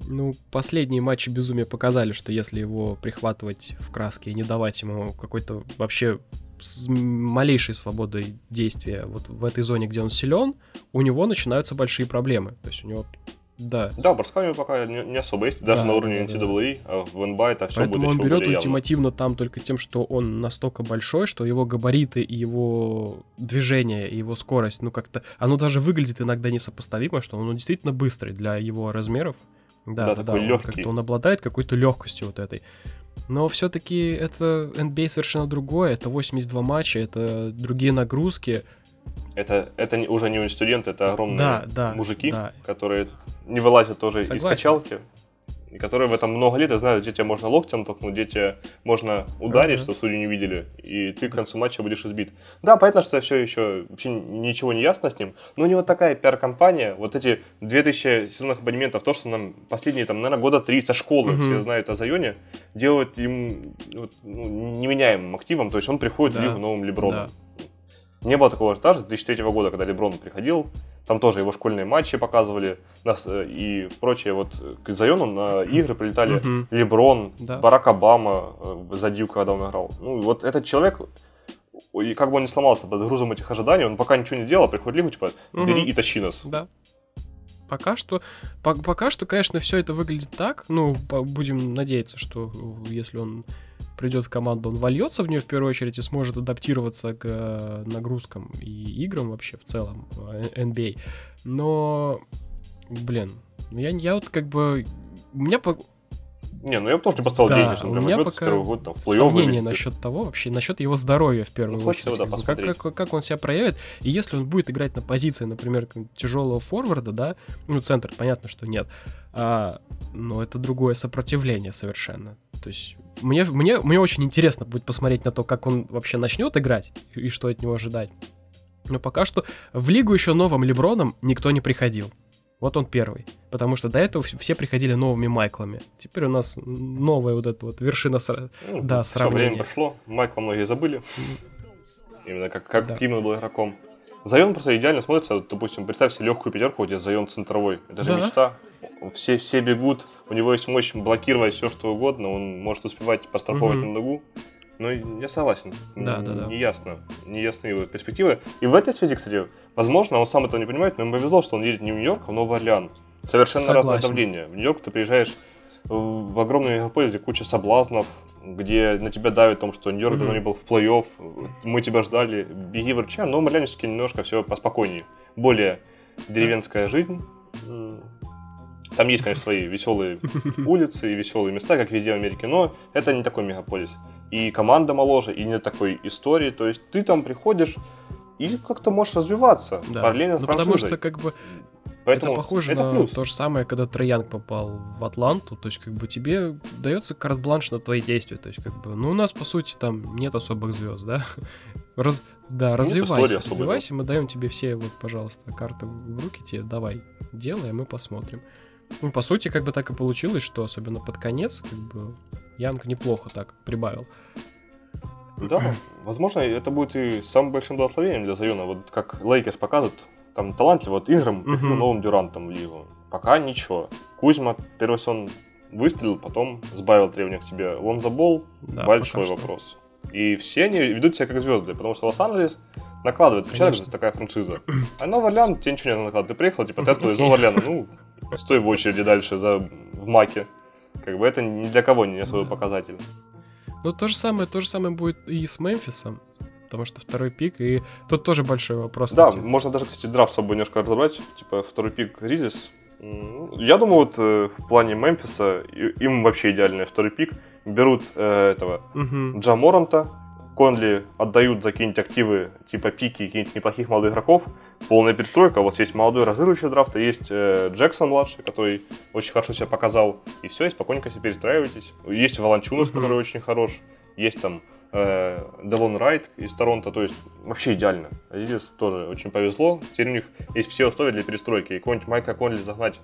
Speaker 1: ну, последние матчи безумия показали, что если его прихватывать в краске и не давать ему какой-то вообще с малейшей свободой действия вот в этой зоне, где он силен, у него начинаются большие проблемы. То есть у него да.
Speaker 2: Да, бросками пока не, не особо есть, даже да, на уровне да, NCAA, да. а в NBA это все
Speaker 1: Поэтому
Speaker 2: будет
Speaker 1: он берет ультимативно там только тем, что он настолько большой, что его габариты и его движение, и его скорость, ну как-то, оно даже выглядит иногда несопоставимо, что он действительно быстрый для его размеров. Да, да, да, такой да, легкий. Он, он обладает какой-то легкостью вот этой. Но все-таки это NBA совершенно другое. Это 82 матча, это другие нагрузки.
Speaker 2: Это, это уже не студенты, это огромные да, да, мужики, да. которые не вылазят тоже Согласен. из качалки и которые в этом много лет и знают, где тебя можно локтем толкнуть, где тебя можно ударить, uh-huh. чтобы судьи не видели, и ты к концу матча будешь избит. Да, понятно, что все еще вообще ничего не ясно с ним, но у него такая пиар-компания, вот эти 2000 сезонных абонементов, то, что нам последние, там, наверное, года три со школы uh-huh. все знают о Зайоне, делает им ну, неменяемым активом, то есть он приходит да. в лигу новым Леброном. Да. Не было такого ажиотажа 2003 года, когда Леброн приходил, там тоже его школьные матчи показывали нас, э, и прочее. Вот к Зайону на игры прилетали угу. Леброн, да. Барак Обама э, за Дью, когда он играл. Ну, вот этот человек, и как бы он не сломался под грузом этих ожиданий, он пока ничего не делал, приходит лигу, типа, бери угу. и тащи нас.
Speaker 1: Да. Пока что, по, пока что, конечно, все это выглядит так. Ну, будем надеяться, что если он придет в команду, он вольется в нее в первую очередь и сможет адаптироваться к э, нагрузкам и играм вообще в целом NBA. Э, Но, блин, ну я, я вот как бы... У меня по...
Speaker 2: Не, ну я бы тоже не поставил да, деньги, что
Speaker 1: он прям возьмет первого года там в Сомнения насчет того, вообще, насчет его здоровья в первую ну, очередь. Его, да, как, как, как он себя проявит. И если он будет играть на позиции, например, тяжелого форварда, да, ну, центр, понятно, что нет, а, но это другое сопротивление совершенно. То есть мне, мне, мне очень интересно будет посмотреть на то, как он вообще начнет играть и что от него ожидать. Но пока что в лигу еще новым Леброном никто не приходил. Вот он первый. Потому что до этого все приходили новыми Майклами. Теперь у нас новая вот эта вот вершина сра... ну, да, сравнения.
Speaker 2: время прошло, Майкла многие забыли. Именно как, как да. именно был игроком. Зайон просто идеально смотрится. Допустим, представь себе легкую пятерку, где Зайон центровой. Это же да. мечта все, все бегут, у него есть мощь блокировать все, что угодно, он может успевать постраховывать угу. на ногу. Но я согласен.
Speaker 1: Да, да, да.
Speaker 2: Неясно. Неясны его перспективы. И в этой связи, кстати, возможно, он сам этого не понимает, но ему повезло, что он едет не в Нью-Йорк, а в Новый Орлеан. Совершенно Согласен. разное давление. В Нью-Йорк ты приезжаешь в, в огромном мегаполисе, куча соблазнов, где на тебя давит о том, что Нью-Йорк mm-hmm. давно не был в плей-офф, мы тебя ждали, беги в РЧ, но в Орлеане немножко все поспокойнее. Более деревенская жизнь, там есть, конечно, свои веселые улицы и веселые места, как везде в Америке, но это не такой мегаполис. И команда моложе, и не такой истории. То есть ты там приходишь и как-то можешь развиваться.
Speaker 1: Да. Параллельно ну, потому что как бы Поэтому это похоже это на плюс. то же самое, когда Троянг попал в Атланту, то есть как бы тебе дается карт-бланш на твои действия, то есть как бы, ну у нас по сути там нет особых звезд, да, Раз, да, развивайся, развивайся, мы даем тебе все вот, пожалуйста, карты в руки тебе, давай, делай, а мы посмотрим. Ну, по сути, как бы так и получилось, что особенно под конец, как бы, Янг неплохо так прибавил.
Speaker 2: Да, возможно, это будет и самым большим благословением для Зайона. Вот как Лейкерс показывают, там талантливо, вот Инграм uh-huh. новым Дюрантом в лигу. Пока ничего. Кузьма первый сезон выстрелил, потом сбавил требования к себе. Лонзо Болл да, большой вопрос. И все они ведут себя как звезды, потому что Лос-Анджелес накладывает отпечаток, такая франшиза. А Новый Орлеан тебе ничего не накладывает. Ты приехал, типа, ты откуда из Нового Орлеана? Ну, стой в очереди дальше за, в маке. Как бы это ни для кого не особый показатель.
Speaker 1: Ну, то же самое, то же самое будет и с Мемфисом, потому что второй пик, и тут тоже большой вопрос.
Speaker 2: Да, кстати. можно даже, кстати, драфт с собой немножко разобрать, типа второй пик Ризис. Я думаю, вот э, в плане Мемфиса им вообще идеальный второй пик. Берут э, этого угу. Джа Моранта, Конли отдают за какие-нибудь активы типа пики и каких-нибудь неплохих молодых игроков. Полная перестройка. Вот есть молодой разыгрывающий драфта, есть э, Джексон младший, который очень хорошо себя показал. И все, и спокойненько себе перестраивайтесь. Есть Валанчунас, который очень хорош. Есть там э, Делон Райт из Торонто. То есть вообще идеально. Здесь тоже очень повезло. Теперь у них есть все условия для перестройки. И какой-нибудь Майка Конли загнать.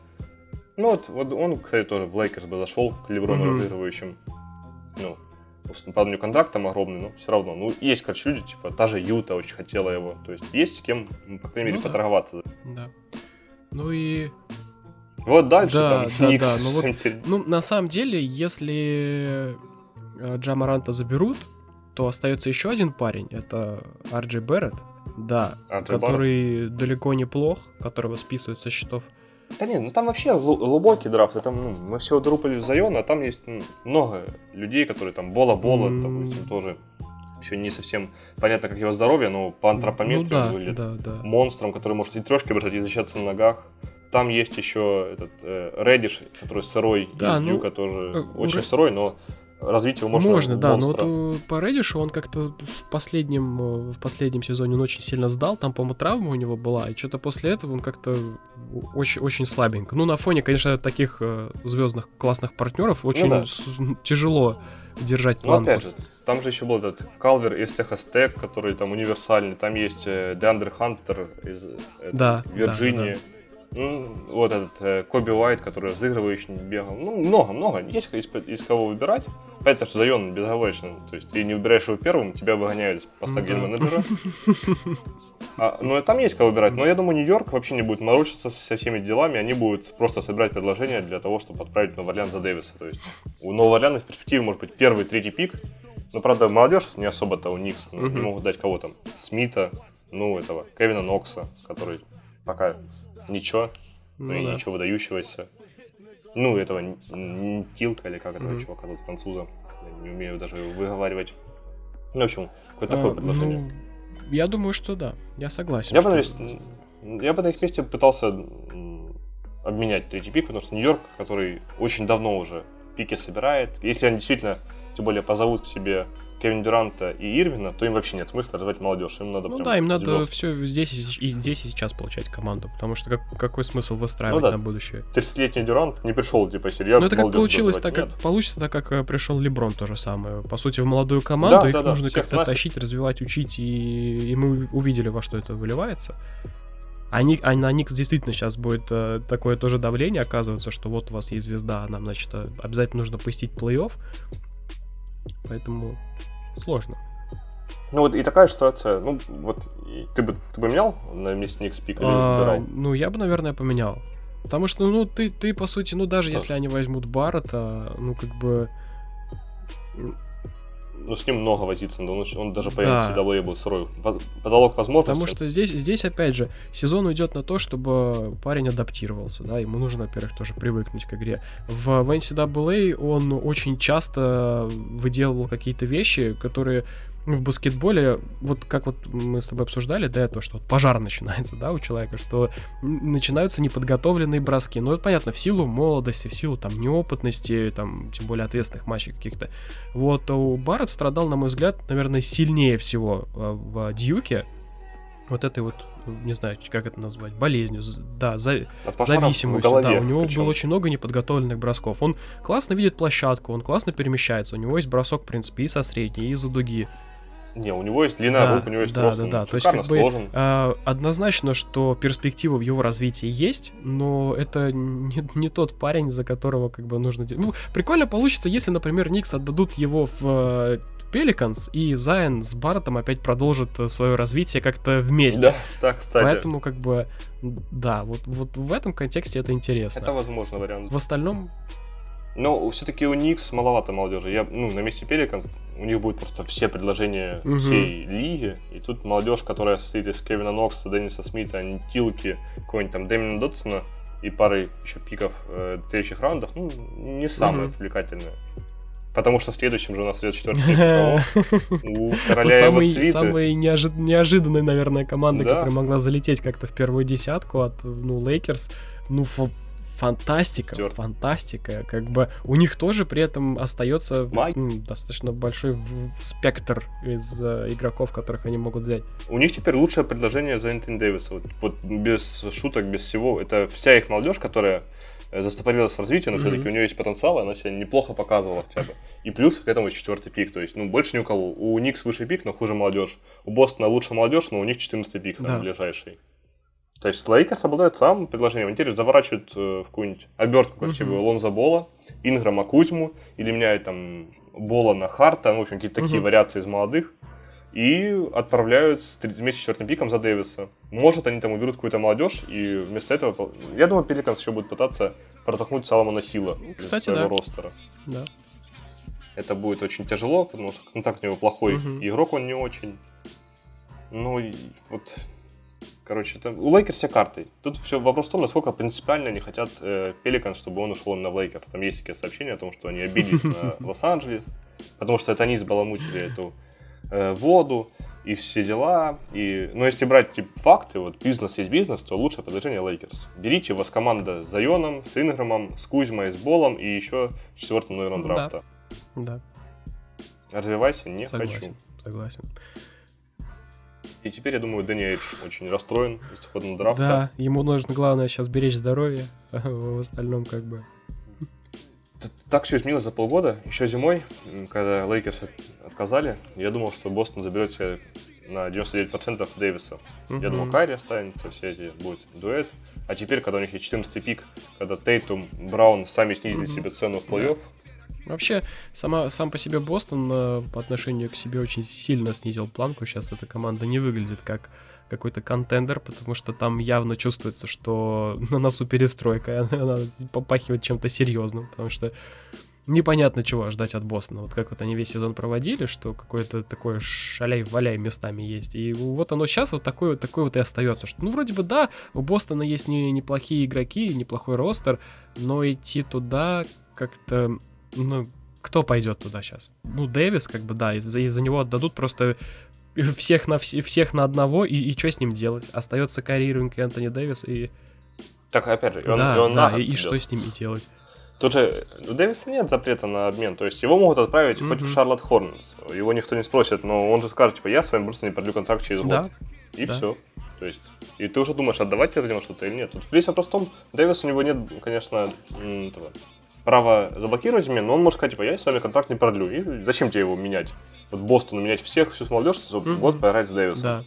Speaker 2: Ну вот, вот он, кстати, тоже в Лейкерс бы зашел к Леброну mm-hmm. разыгрывающим. Ну, по нему контракт там огромный, но все равно. Ну, есть, короче, люди, типа, та же Юта очень хотела его. То есть есть с кем, ну, по крайней мере, ну, да. поторговаться.
Speaker 1: Да. Ну и...
Speaker 2: Вот дальше да, там
Speaker 1: да, Никс. Да, ну, вот, ну, на самом деле, если э, Джа Моранта заберут, то остается еще один парень, это Ар Джей Барретт, да, который Барретт. далеко неплох, которого списывают со счетов.
Speaker 2: Да нет, ну там вообще глубокий драфт. Там, ну, мы все друпали в Зайон, а там есть ну, много людей, которые там Бола Бола, mm-hmm. допустим, тоже еще не совсем понятно, как его здоровье, но по антропометрии ну, да, выглядит да, да. монстром, который может и трешки брать, и защищаться на ногах. Там есть еще этот э, Редиш, который сырой, да, из ну, Юка тоже э, очень Р... сырой, но развить его можно.
Speaker 1: Можно, да, монстра. но вот по Редишу он как-то в последнем, э, в последнем сезоне он очень сильно сдал, там, по-моему, травма у него была, и что-то после этого он как-то очень, очень слабенько. Ну, на фоне, конечно, таких э, звездных классных партнеров очень ну, да. с, тяжело держать
Speaker 2: планку. Но опять же, там же еще был этот Калвер из Техас Тек, который там универсальный, там есть э, Деандер Хантер из да, Вирджинии. Да, да. Ну, вот этот э, Коби Уайт, который разыгрывающий бегал. Ну, много-много. Есть из, из кого выбирать. Понятно, что Зайон безоговорочно. То есть ты не выбираешь его первым, тебя выгоняют с поста ну, менеджера. А, ну, там есть кого выбирать. Но я думаю, Нью-Йорк вообще не будет морочиться со всеми делами. Они будут просто собирать предложения для того, чтобы отправить Новый Орлеан за Дэвиса. То есть у Нового Орлеана в перспективе может быть первый, третий пик. Но, правда, молодежь не особо-то у Никс. Ну, не могут дать кого там. Смита, ну, этого, Кевина Нокса, который пока ничего, ну, ну и да. ничего выдающегося. Ну, этого Тилка или как этого mm-hmm. чувака тут француза. Я не умею даже выговаривать. Ну, в общем, какое-то такое а, предложение.
Speaker 1: Ну, я думаю, что да. Я согласен.
Speaker 2: Я, бы, я бы на их месте пытался обменять третий пик, потому что Нью-Йорк, который очень давно уже пики собирает, если они действительно, тем более, позовут к себе Кевин Дюранта и Ирвина, то им вообще нет смысла развивать молодежь. Им надо
Speaker 1: Ну да, им надо все здесь и, здесь и сейчас получать команду, потому что как, какой смысл выстраивать ну, да. на будущее?
Speaker 2: 30-летний Дюрант не пришел, типа, серьезно.
Speaker 1: Ну это как получилось, так как получится, так как э, пришел Леброн то же самое. По сути, в молодую команду да, их да, да, нужно как-то тащить, развивать, учить, и, и мы увидели, во что это выливается. А, Ник, а на Никс действительно сейчас будет э, такое тоже давление, оказывается, что вот у вас есть звезда, нам, значит, э, обязательно нужно пустить плей-офф. Поэтому сложно.
Speaker 2: Ну вот и такая ситуация, ну вот ты бы, ты бы менял на месте Никс пик или а, выбирал?
Speaker 1: Ну я бы, наверное, поменял. Потому что, ну, ты, ты по сути, ну, даже Тоже. если они возьмут Баррета, ну, как бы,
Speaker 2: ну, с ним много возиться, он, он даже по да. NCAA был сырой. Потолок возможностей.
Speaker 1: Потому что здесь, здесь, опять же, сезон уйдет на то, чтобы парень адаптировался, да, ему нужно, во-первых, тоже привыкнуть к игре. В, в NCAA он очень часто выделывал какие-то вещи, которые в баскетболе, вот как вот мы с тобой обсуждали до этого, что пожар начинается, да, у человека, что начинаются неподготовленные броски. Ну, это понятно, в силу молодости, в силу там неопытности, там, тем более ответственных матчей каких-то. Вот у Барретт страдал, на мой взгляд, наверное, сильнее всего э, в Дьюке, вот этой вот, не знаю, как это назвать, болезнью, да, за, зависимостью. Голове, да, у него причем. было очень много неподготовленных бросков. Он классно видит площадку, он классно перемещается, у него есть бросок, в принципе, и со средней, и из-за дуги.
Speaker 2: Не, у него есть длина да, рук, у него есть
Speaker 1: да,
Speaker 2: рост,
Speaker 1: да, да. То есть, как бы, э, однозначно, что перспектива в его развитии есть, но это не, не тот парень, за которого как бы нужно... Ну, прикольно получится, если, например, Никс отдадут его в Пеликанс, и Зайн с Бартом опять продолжат свое развитие как-то вместе.
Speaker 2: Да, так, кстати.
Speaker 1: Поэтому, как бы, да, вот, вот в этом контексте это интересно.
Speaker 2: Это возможно вариант.
Speaker 1: В остальном,
Speaker 2: но все-таки у Никс маловато молодежи. Я, ну, на месте Пеликанс у них будет просто все предложения угу. всей лиги. И тут молодежь, которая состоит из Кевина Нокса, Денниса Смита, Нтиликины, какой-нибудь там Дэмиена Дотсона и пары еще пиков э, следующих раундов, ну, не самая угу. привлекательная. Потому что в следующем же у нас идет четвертый У короля
Speaker 1: его
Speaker 2: свиты.
Speaker 1: Самая неожиданная, наверное, команда, которая могла залететь как-то в первую десятку от, ну, Лейкерс. Ну, фантастика, Черт. фантастика. Как бы у них тоже при этом остается м, достаточно большой спектр из э, игроков, которых они могут взять.
Speaker 2: У них теперь лучшее предложение за Энтони Дэвиса. Вот, вот без шуток, без всего. Это вся их молодежь, которая э, застопорилась в развитии, но mm-hmm. все-таки у нее есть потенциал, и она себя неплохо показывала хотя бы. И плюс к этому четвертый пик, то есть, ну, больше ни у кого. У Никс выше пик, но хуже молодежь. У Бостона лучше молодежь, но у них 14 пик, да. ближайший. То есть Лейкерс обладают самым предложением. Интересно, заворачивают э, в какую-нибудь обертку красивую uh-huh. Лонза Бола, Инграма Кузьму, или меняют там Бола на Харта, ну, в общем, какие-то такие вариации из молодых, и отправляют с вместе с четвертым пиком за Дэвиса. Может, они там уберут какую-то молодежь, и вместо этого, я думаю, Пеликанс еще будет пытаться протолкнуть Соломона Хилла
Speaker 1: Кстати, из своего
Speaker 2: да. ростера.
Speaker 1: Да.
Speaker 2: Это будет очень тяжело, потому что контракт у него плохой, uh-huh. игрок он не очень. Ну, вот Короче, это у Лейкерс все карты. Тут все вопрос в том, насколько принципиально они хотят э, Пеликан, чтобы он ушел на Лейкерс. Там есть такие сообщения о том, что они обиделись на Лос-Анджелес, потому что это они взбаламутили эту э, воду и все дела. И, но если брать типа, факты, вот бизнес есть бизнес, то лучшее предложение Лейкерс. Берите, у вас команда с Зайоном, с Инграмом, с Кузьмой, с Болом и еще четвертым номером драфта.
Speaker 1: Да.
Speaker 2: Развивайся, не
Speaker 1: согласен,
Speaker 2: хочу.
Speaker 1: Согласен.
Speaker 2: И теперь, я думаю, Дэнни Эйдж очень расстроен с исходом драфта.
Speaker 1: Да, ему нужно, главное, сейчас беречь здоровье, а в остальном как бы...
Speaker 2: Так все изменилось за полгода. Еще зимой, когда Лейкерс отказали, я думал, что Бостон заберет себе на 99% Дэвиса. Uh-huh. Я думал, Кайри останется, все эти будет дуэт. А теперь, когда у них есть 14 пик, когда Тейтум, Браун сами снизили uh-huh. себе цену в плей-офф,
Speaker 1: Вообще, сама, сам по себе Бостон э, по отношению к себе очень сильно снизил планку. Сейчас эта команда не выглядит как какой-то contender, потому что там явно чувствуется, что на носу перестройка, она попахивает чем-то серьезным, потому что непонятно чего ждать от Бостона. Вот как вот они весь сезон проводили, что какое-то такое шаляй-валяй местами есть. И вот оно сейчас вот такое, вот такое вот и остается. Что, ну, вроде бы да, у Бостона есть не, неплохие игроки, неплохой ростер, но идти туда как-то ну, кто пойдет туда сейчас? Ну, Дэвис, как бы, да, из-за из него отдадут просто всех на, вс- всех на одного, и, и что с ним делать? Остается Кари Ринг и Антони Дэвис, и...
Speaker 2: Так, опять же, он,
Speaker 1: да,
Speaker 2: и он
Speaker 1: да, и, и что с ним делать?
Speaker 2: Тут же у Дэвиса нет запрета на обмен, то есть его могут отправить mm-hmm. хоть в Шарлотт Хорнс, его никто не спросит, но он же скажет, типа, я с вами просто не продлю контракт через год. Да. И да. все. То есть, и ты уже думаешь, отдавать тебе что-то или нет. Тут весь вопрос в том, Дэвис у него нет, конечно, этого, право заблокировать меня, но он может сказать, типа, я с вами контракт не продлю. И зачем тебе его менять? Вот Бостону менять всех, всю молодежь, чтобы mm-hmm. год поиграть с Дэвисом. Да.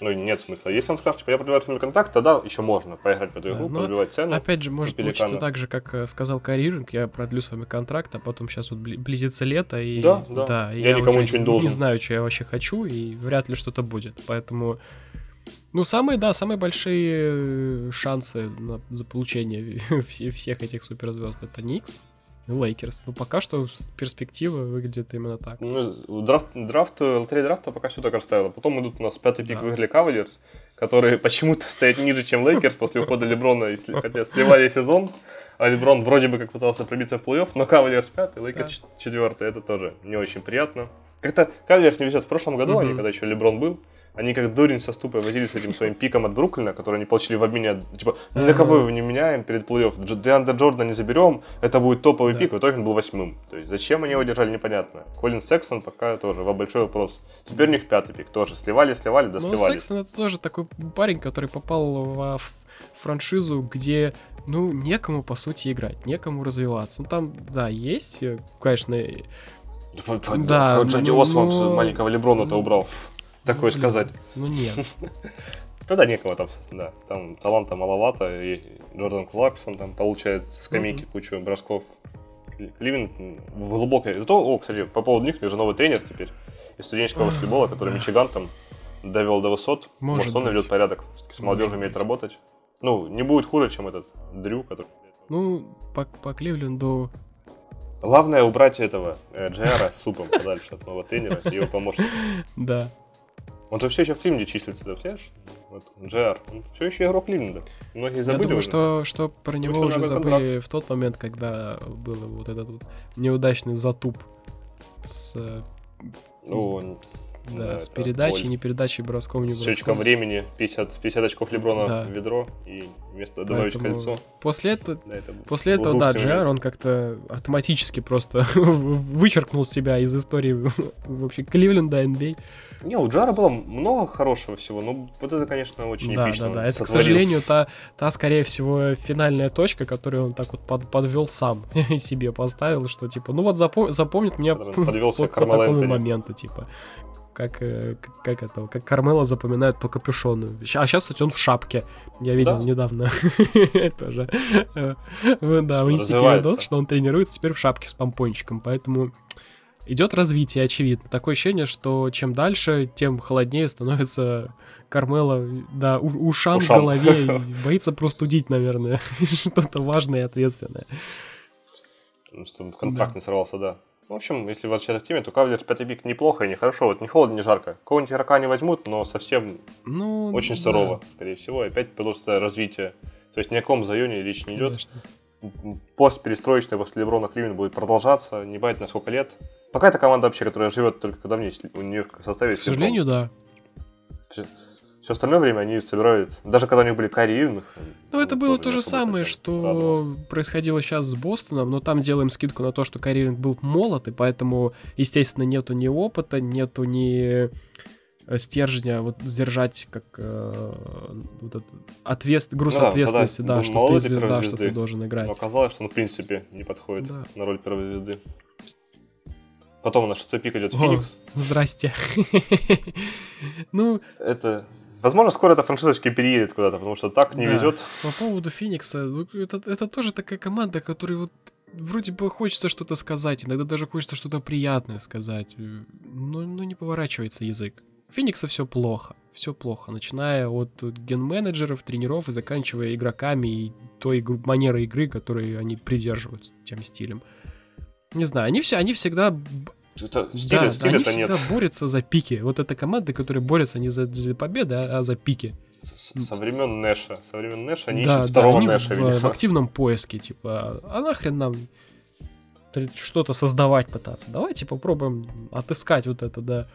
Speaker 2: Ну, нет смысла. Если он скажет, типа, я продлеваю твой контракт, тогда еще можно поиграть в эту игру, да, пробивать цену.
Speaker 1: Опять же, может получиться так же, как э, сказал Кайри Ирвинг, я продлю с вами контракт, а потом сейчас вот близится лето, и,
Speaker 2: да, да.
Speaker 1: да
Speaker 2: я, я никому ничего не должен.
Speaker 1: Не знаю, что я вообще хочу, и вряд ли что-то будет. Поэтому ну, самые, да, самые большие э, шансы на, за получение всех этих суперзвезд это Никс и Лейкерс. Ну, пока что перспектива выглядит именно так.
Speaker 2: Ну, драфт, драфт, лотерея драфта пока все так расставила. Потом идут у нас пятый пик да. выиграли Кавалерс, которые почему-то стоят ниже, чем Лейкерс после ухода Леброна, если, хотя сливали сезон. А Леброн вроде бы как пытался пробиться в плей-офф, но Кавалерс пятый, Лейкерс да. четвертый. Это тоже не очень приятно. Как-то Кавалерс не везет. В прошлом году mm-hmm. они, когда еще Леброн был, они как дурень со ступой возили с этим своим пиком от Бруклина, который они получили в обмене, типа, ни на кого его не меняем перед плей-офф, Деандра Джордана не заберем, это будет топовый да. пик, в итоге он был восьмым. То есть зачем они его держали, непонятно. Колин Секстон пока тоже, во большой вопрос. Теперь у них пятый пик тоже. Сливали, сливали, да сливали. Ну,
Speaker 1: Секстон это тоже такой парень, который попал в франшизу, где ну, некому, по сути, играть, некому развиваться. Ну, там, да, есть, э, конечно...
Speaker 2: Да, Джоди ну, Осмонд но... маленького Леброна-то убрал такое сказать.
Speaker 1: Ну нет.
Speaker 2: Тогда некого там, да. Там таланта маловато, и Джордан Клаксон там получает с скамейки кучу бросков. Ливин в глубокой... Зато, о, кстати, по поводу них, у них же новый тренер теперь из студенческого баскетбола, который Мичиган там довел до высот. Может, Может он наведет порядок. С молодежью умеет работать. Ну, не будет хуже, чем этот Дрю, который...
Speaker 1: Ну, по, по Кливленду
Speaker 2: Главное убрать этого э, Джера с супом подальше от нового тренера и его помощника.
Speaker 1: Да.
Speaker 2: Он же все еще в Кливленде числится, да, понимаешь? Вот, Джер, он все еще игрок Кливленда. Многие забыли
Speaker 1: Я думаю,
Speaker 2: уже.
Speaker 1: что, что про него уже забыли
Speaker 2: контракт.
Speaker 1: в тот момент, когда был вот этот вот неудачный затуп с, э,
Speaker 2: он
Speaker 1: с-
Speaker 2: да,
Speaker 1: да, с передачей,
Speaker 2: боль.
Speaker 1: не передачей, броском, не
Speaker 2: с счетчиком
Speaker 1: броском.
Speaker 2: времени 50, 50 очков Леброна
Speaker 1: Да.
Speaker 2: в ведро и вместо добавить кольцо.
Speaker 1: После этого,
Speaker 2: Да, это
Speaker 1: после этого, да, Джар, он как-то автоматически просто вычеркнул себя из истории вообще Кливленда, NBA.
Speaker 2: Не, у Джара было много хорошего всего, но вот это, конечно, очень
Speaker 1: Да,
Speaker 2: эпично.
Speaker 1: да, да. Это, к сожалению, та, та, скорее всего, финальная точка, которую он так вот под- подвел сам себе поставил, что типа, ну вот запом- запомнит меня
Speaker 2: подвел
Speaker 1: по
Speaker 2: Кармело
Speaker 1: такому моменту, типа. Как, э, как, это, как Кармела запоминают по капюшону. А сейчас, кстати, он в шапке. Я видел
Speaker 2: Да.
Speaker 1: недавно. Тоже. Э, Да, в видел, что он тренируется теперь в шапке с помпончиком, поэтому идет развитие, очевидно. Такое ощущение, что чем дальше, тем холоднее становится Кармела, да, у- ушам, в
Speaker 2: Ушам.
Speaker 1: голове, и боится простудить, наверное, что-то важное и ответственное.
Speaker 2: Что контракт не сорвался, да. В общем, если возвращаться к теме, то Кавлерс 5 пик неплохо и нехорошо. Вот не холодно, не жарко. Какого-нибудь игрока не возьмут, но совсем
Speaker 1: Ну,
Speaker 2: очень
Speaker 1: да,
Speaker 2: скорее всего. И опять просто развитие. То есть ни о каком заёне речь не идет.
Speaker 1: конечно.
Speaker 2: Пост перестроечный после Леброна Кливен будет продолжаться, не понятно на сколько лет. Пока это команда вообще, которая живет только когда мне у нее в составе
Speaker 1: К сожалению, да.
Speaker 2: все, остальное время они собирают, даже когда у них были Кари Ирвинг,
Speaker 1: Ну, это было
Speaker 2: тоже
Speaker 1: то же самое, что
Speaker 2: радовало.
Speaker 1: происходило сейчас с Бостоном, но там делаем скидку на то, что Кариринг был молод, и поэтому, естественно, нету ни опыта, нету ни э, стержня вот сдержать как э, вот этот ответ, груз
Speaker 2: Ну да,
Speaker 1: ответственности, да,
Speaker 2: был
Speaker 1: что ты звезда, что ты должен играть.
Speaker 2: Но оказалось, что он в принципе не подходит
Speaker 1: Да.
Speaker 2: на роль первой звезды. Потом на шестой пик идет
Speaker 1: О.
Speaker 2: Феникс.
Speaker 1: Здрасте. Ну,
Speaker 2: Это... Возможно, скоро эта франшизочка переедет куда-то, потому что так не
Speaker 1: Да.
Speaker 2: везет.
Speaker 1: По поводу Феникса, ну, это, это тоже такая команда, которой вот вроде бы хочется что-то сказать, иногда даже хочется что-то приятное сказать, э, но, но не поворачивается язык. У Феникса все плохо, все плохо, начиная от ген-менеджеров, тренеров и заканчивая игроками и той манерой игры, которой они придерживаются, тем стилем. Не знаю, они все, они всегда
Speaker 2: Это,
Speaker 1: да,
Speaker 2: стиля,
Speaker 1: да, они
Speaker 2: стиля-то
Speaker 1: всегда
Speaker 2: нет.
Speaker 1: борются за пики. Вот эта команда, которая борется не за, за победы, а, а за пики.
Speaker 2: Со времен Нэша. Со времен Нэша они
Speaker 1: да,
Speaker 2: ищут
Speaker 1: да,
Speaker 2: второго
Speaker 1: они
Speaker 2: Нэша,
Speaker 1: в,
Speaker 2: видимо.
Speaker 1: в активном поиске, типа, а нахрен нам что-то создавать пытаться. Давайте попробуем отыскать вот это, да.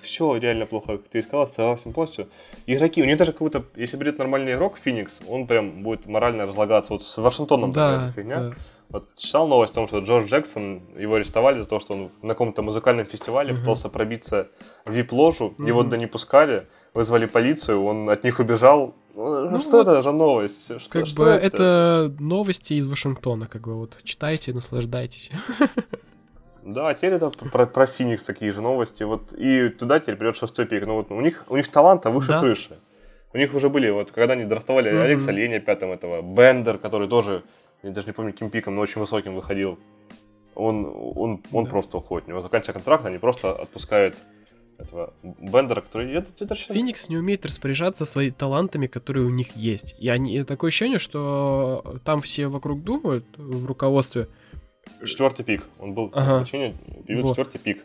Speaker 2: Все реально плохо, как ты и сказал, согласен полностью. Игроки, у них даже как будто, если придет нормальный игрок, Феникс, он прям будет морально разлагаться. Вот с Вашингтоном
Speaker 1: да,
Speaker 2: такая фигня.
Speaker 1: да.
Speaker 2: Вот читал новость о том, что Джордж Джексон, его арестовали за то, что он на каком-то музыкальном фестивале
Speaker 1: Мгм.
Speaker 2: пытался пробиться в вип-ложу, его
Speaker 1: Мгм.
Speaker 2: туда не пускали, вызвали полицию, он от них убежал. Ну,
Speaker 1: Ну
Speaker 2: что
Speaker 1: вот,
Speaker 2: это за новость? Что,
Speaker 1: Как
Speaker 2: что
Speaker 1: бы это? новости из Вашингтона, как бы вот читайте, наслаждайтесь.
Speaker 2: Да, теперь это про, про Феникс такие же новости. Вот и туда теперь придет шестой пик. Ну вот у них у них таланта выше
Speaker 1: Да.
Speaker 2: крыши. У них уже были, вот когда они драфтовали
Speaker 1: Мгм.
Speaker 2: Алекса Леня пятым этого, Бендер, который тоже, я даже не помню, каким пиком, но очень высоким выходил. Он, он, он
Speaker 1: Да.
Speaker 2: просто уходит. У него заканчивается контракт, они просто отпускают этого Бендера, который... Это, это
Speaker 1: Феникс не умеет распоряжаться своими талантами, которые у них есть. И они и такое ощущение, что там все вокруг думают в руководстве.
Speaker 2: Четвертый пик. Он был
Speaker 1: Ага.
Speaker 2: значение, период
Speaker 1: Вот.
Speaker 2: четвертый пик.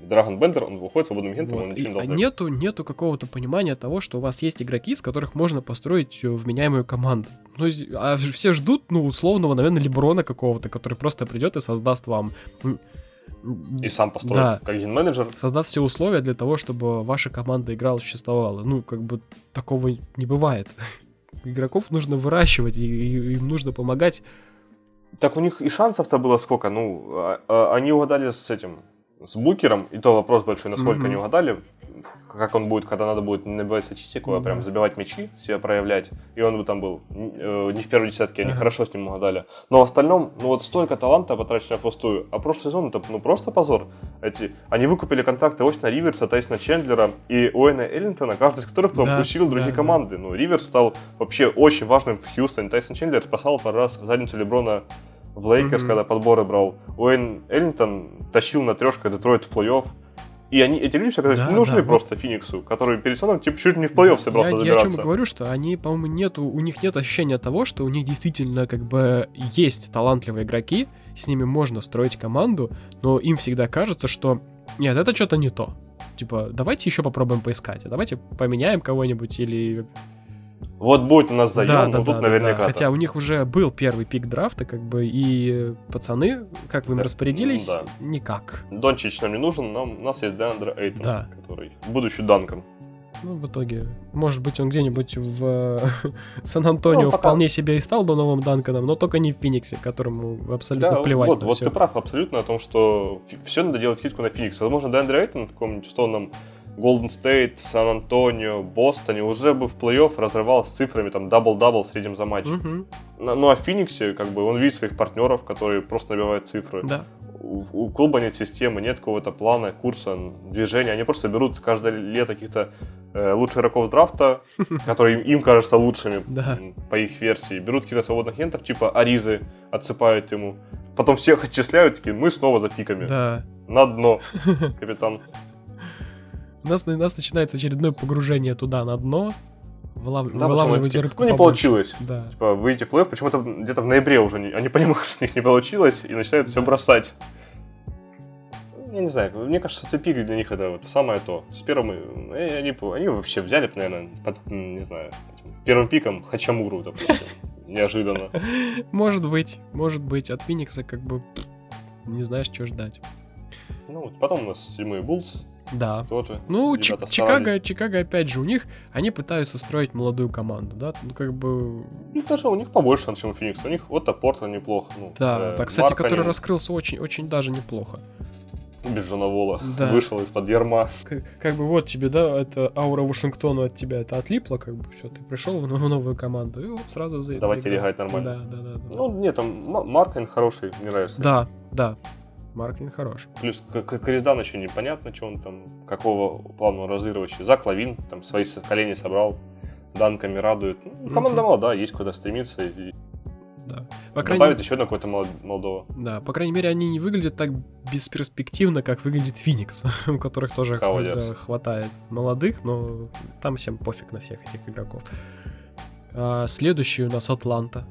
Speaker 2: Драгон Бендер, он выходит свободным агентом,
Speaker 1: Вот.
Speaker 2: он ничего не
Speaker 1: а
Speaker 2: должен.
Speaker 1: нету, нету какого-то понимания того, что у вас есть игроки, с которых можно построить э, вменяемую команду. Ну, а все ждут, ну, условного, наверное, Леброна какого-то, который просто придет и создаст вам...
Speaker 2: И сам построит,
Speaker 1: Да.
Speaker 2: как ген-менеджер.
Speaker 1: Создаст все условия для того, чтобы ваша команда играла, существовала. Ну, как бы такого не бывает. Игроков нужно выращивать, и, и им нужно помогать.
Speaker 2: Так у них и шансов-то было сколько? Ну, а- а- они угадали с этим, с Букером, и то вопрос большой, насколько
Speaker 1: Мгм.
Speaker 2: они угадали, как он будет, когда надо будет не набивать статистику, а прям забивать мячи, себя проявлять. И он бы там был э, не в первой десятке, они
Speaker 1: Ага.
Speaker 2: хорошо с ним угадали. Но в остальном, ну вот столько таланта потрачено впустую. А прошлый сезон это ну просто позор. Эти, они выкупили контракты Остина Риверса, Тайсона Чендлера и Уэйна Эллингтона, каждый из которых потом
Speaker 1: Да,
Speaker 2: усилил другие
Speaker 1: да.
Speaker 2: команды. Ну, Риверс стал вообще очень важным в Хьюстоне. Тайсон Чендлер спасал пару раз задницу Леброна в Лейкерс,
Speaker 1: Мгм.
Speaker 2: когда подборы брал. Уэйн Эллингтон тащил на трешках Детройт в плей-офф. И они, эти люди оказались
Speaker 1: Да,
Speaker 2: не нужны
Speaker 1: да, вот.
Speaker 2: просто Фениксу, который перед сезоном типа, чуть ли не в плей-офф собрался
Speaker 1: я, я о
Speaker 2: забираться.
Speaker 1: чем говорю, что они, по-моему, нету, у них нет ощущения того, что у них действительно как бы есть талантливые игроки, с ними можно строить команду, но им всегда кажется, что нет, это что-то не то. типа, давайте еще попробуем поискать, а давайте поменяем кого-нибудь или
Speaker 2: Вот будет у нас заем,
Speaker 1: да, да,
Speaker 2: тут
Speaker 1: да,
Speaker 2: наверняка.
Speaker 1: да. Хотя у них уже был первый пик драфта, как бы, и пацаны, как вы им
Speaker 2: Да,
Speaker 1: распорядились,
Speaker 2: да.
Speaker 1: никак.
Speaker 2: Дончич нам не нужен, нам, у нас есть Деандре Эйтон,
Speaker 1: Да.
Speaker 2: который будущий Данком.
Speaker 1: Ну, в итоге, может быть, он где-нибудь в Сан-Антонио
Speaker 2: Ну, пока-
Speaker 1: вполне себе и стал бы новым Данконом, но только не в Фениксе, которому абсолютно
Speaker 2: Да,
Speaker 1: плевать
Speaker 2: вот, вот
Speaker 1: всё.
Speaker 2: ты прав абсолютно о том, что все надо делать скидку на Феникс. Возможно, Деандре Эйтон в каком-нибудь условном Голден Стейт, Сан-Антонио, Бостоне уже бы в плей-офф разрывал с цифрами там дабл-дабл в среднем за матч.
Speaker 1: Мгм,
Speaker 2: Ну, а в Фениксе, как бы, он видит своих партнеров, которые просто набивают цифры.
Speaker 1: Да.
Speaker 2: У, у клуба нет системы, нет какого-то плана, курса, движения. Они просто берут каждое лето каких-то э, лучших игроков драфта, которые им, им кажутся лучшими
Speaker 1: Да.
Speaker 2: по их версии. Берут каких-то свободных агентов, типа Аризы, отсыпают ему. Потом всех отчисляют, такие, мы снова за пиками.
Speaker 1: Да.
Speaker 2: На дно, капитан.
Speaker 1: У нас, у нас начинается очередное погружение туда на дно. Вылав...
Speaker 2: Да,
Speaker 1: вылавливаете рыбку
Speaker 2: ну, не
Speaker 1: побольше.
Speaker 2: получилось.
Speaker 1: Да.
Speaker 2: Типа, выйти в плей-офф, почему-то где-то в ноябре уже не- они понимают, что у них не получилось, и начинают все бросать. Я не знаю, мне кажется, степик для них это вот самое то. С первым, э, они, они вообще взяли, наверное, под, не знаю, первым пиком Хачамуру, допустим, неожиданно.
Speaker 1: Может быть, может быть. От Феникса как бы не знаешь, что ждать.
Speaker 2: Ну, вот потом у нас седьмой Буллс
Speaker 1: Да.
Speaker 2: тоже.
Speaker 1: Ну,
Speaker 2: ребята
Speaker 1: Чикаго. Чикаго, опять же, у них, они пытаются строить молодую команду, да, ну, как бы,
Speaker 2: У них даже у них побольше, чем у Феникса. У них вот Портленд неплохо. Ну,
Speaker 1: да,
Speaker 2: э,
Speaker 1: да, кстати,
Speaker 2: Маркканен
Speaker 1: который раскрылся очень, очень даже неплохо.
Speaker 2: без Джона Вола
Speaker 1: Да.
Speaker 2: вышел из-под ярма.
Speaker 1: Как, как бы вот тебе, да, это аура Вашингтона от тебя, это отлипло, как бы, все, ты пришел в новую, команду, и вот сразу за
Speaker 2: Давайте
Speaker 1: заиграл.
Speaker 2: играть нормально.
Speaker 1: Да, да, да. Да,
Speaker 2: Ну, нет, там Ма- Маркин хороший, мне нравится.
Speaker 1: да, да. Маркин хорош.
Speaker 2: Плюс Криздан еще непонятно, что он там, какого плана он разыгрывающий. Зак Лавин там свои колени собрал, данками радует. Ну, команда
Speaker 1: Мгм.
Speaker 2: молодая, есть куда стремиться. И
Speaker 1: Да. По крайней,
Speaker 2: добавит еще одного какого-то молод- молодого.
Speaker 1: да, по крайней мере, они не выглядят так бесперспективно, как выглядит Феникс, у которых тоже да, хватает молодых, но там всем пофиг на всех этих игроков. А, следующий у нас Атланта.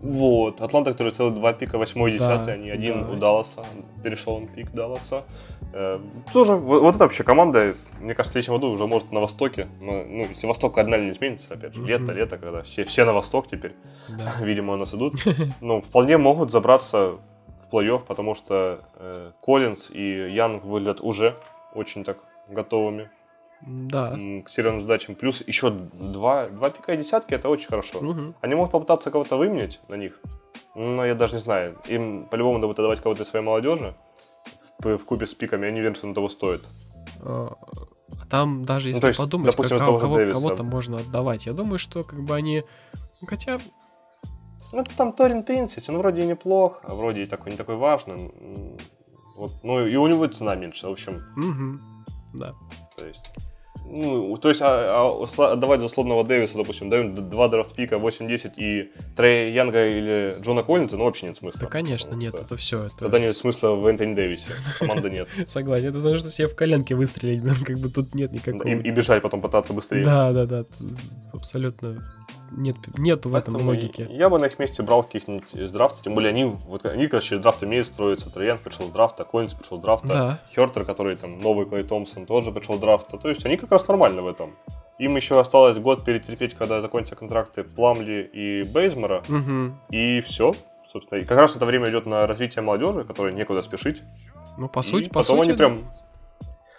Speaker 2: Вот, Атланта, который целых два пика, 8 и 10,
Speaker 1: Да,
Speaker 2: они один
Speaker 1: да.
Speaker 2: у Далласа, перешел он пик Далласа. Э, тоже, вот, вот это вообще команда, мне кажется, в следующем году уже может на Востоке, но, ну, если Восток кардинально не изменится, опять же, лето, лето, когда все, все на Восток теперь,
Speaker 1: Да.
Speaker 2: видимо, у нас идут, ну, вполне могут забраться в плей-офф, потому что э, Коллинз и Янг выглядят уже очень так готовыми
Speaker 1: Да.
Speaker 2: к серьезным задачам. Плюс еще два, два пика и десятки, это очень хорошо.
Speaker 1: Мгм.
Speaker 2: Они могут попытаться кого-то выменять на них, но я даже не знаю. Им по-любому надо будет отдавать кого-то из своей молодежи в, в купе с пиками, я не уверен, что он того стоит.
Speaker 1: А а там даже если
Speaker 2: Ну, то есть,
Speaker 1: подумать,
Speaker 2: допустим,
Speaker 1: как-
Speaker 2: того
Speaker 1: кого,
Speaker 2: Дэвиса.
Speaker 1: кого-то можно отдавать. Я думаю, что как бы они... ну, Хотя,
Speaker 2: Ну, там Торин Принц есть, он вроде и неплох, а вроде и такой, не такой важный. Вот, ну, и у него цена меньше, в общем,
Speaker 1: мгм, да.
Speaker 2: то есть... Ну, то есть, а, а отдавать за условного Дэвиса, допустим, даем два драфт-пика, 8-10 и Трей Янга или Джона Коллинза, ну, вообще нет смысла.
Speaker 1: Да, конечно, нет, это все. Это...
Speaker 2: Тогда нет смысла в Энтони Дэвисе, команды нет.
Speaker 1: Согласен, это значит, что себе в коленке выстрелить, блин, как бы тут нет никакого...
Speaker 2: И, и бежать потом пытаться быстрее.
Speaker 1: Да, да, да, абсолютно нет, нету в этом
Speaker 2: Поэтому
Speaker 1: логики.
Speaker 2: Я бы на их месте брал каких-нибудь из драфта, тем более они, вот, они как раз через драфт умеют строиться. Троян пришел с драфта, Коллинз пришел с драфта,
Speaker 1: Да.
Speaker 2: Хертер, который там новый Клей Томпсон, тоже пришел с драфта. То есть они как раз нормально в этом. Им еще осталось год перетерпеть, когда закончатся контракты Пламли и Бейзмера,
Speaker 1: Мгм.
Speaker 2: и все. Собственно, и как раз это время идет на развитие молодежи, которой некуда спешить.
Speaker 1: Ну, по
Speaker 2: И
Speaker 1: сути, по
Speaker 2: потом
Speaker 1: сути...
Speaker 2: они прям...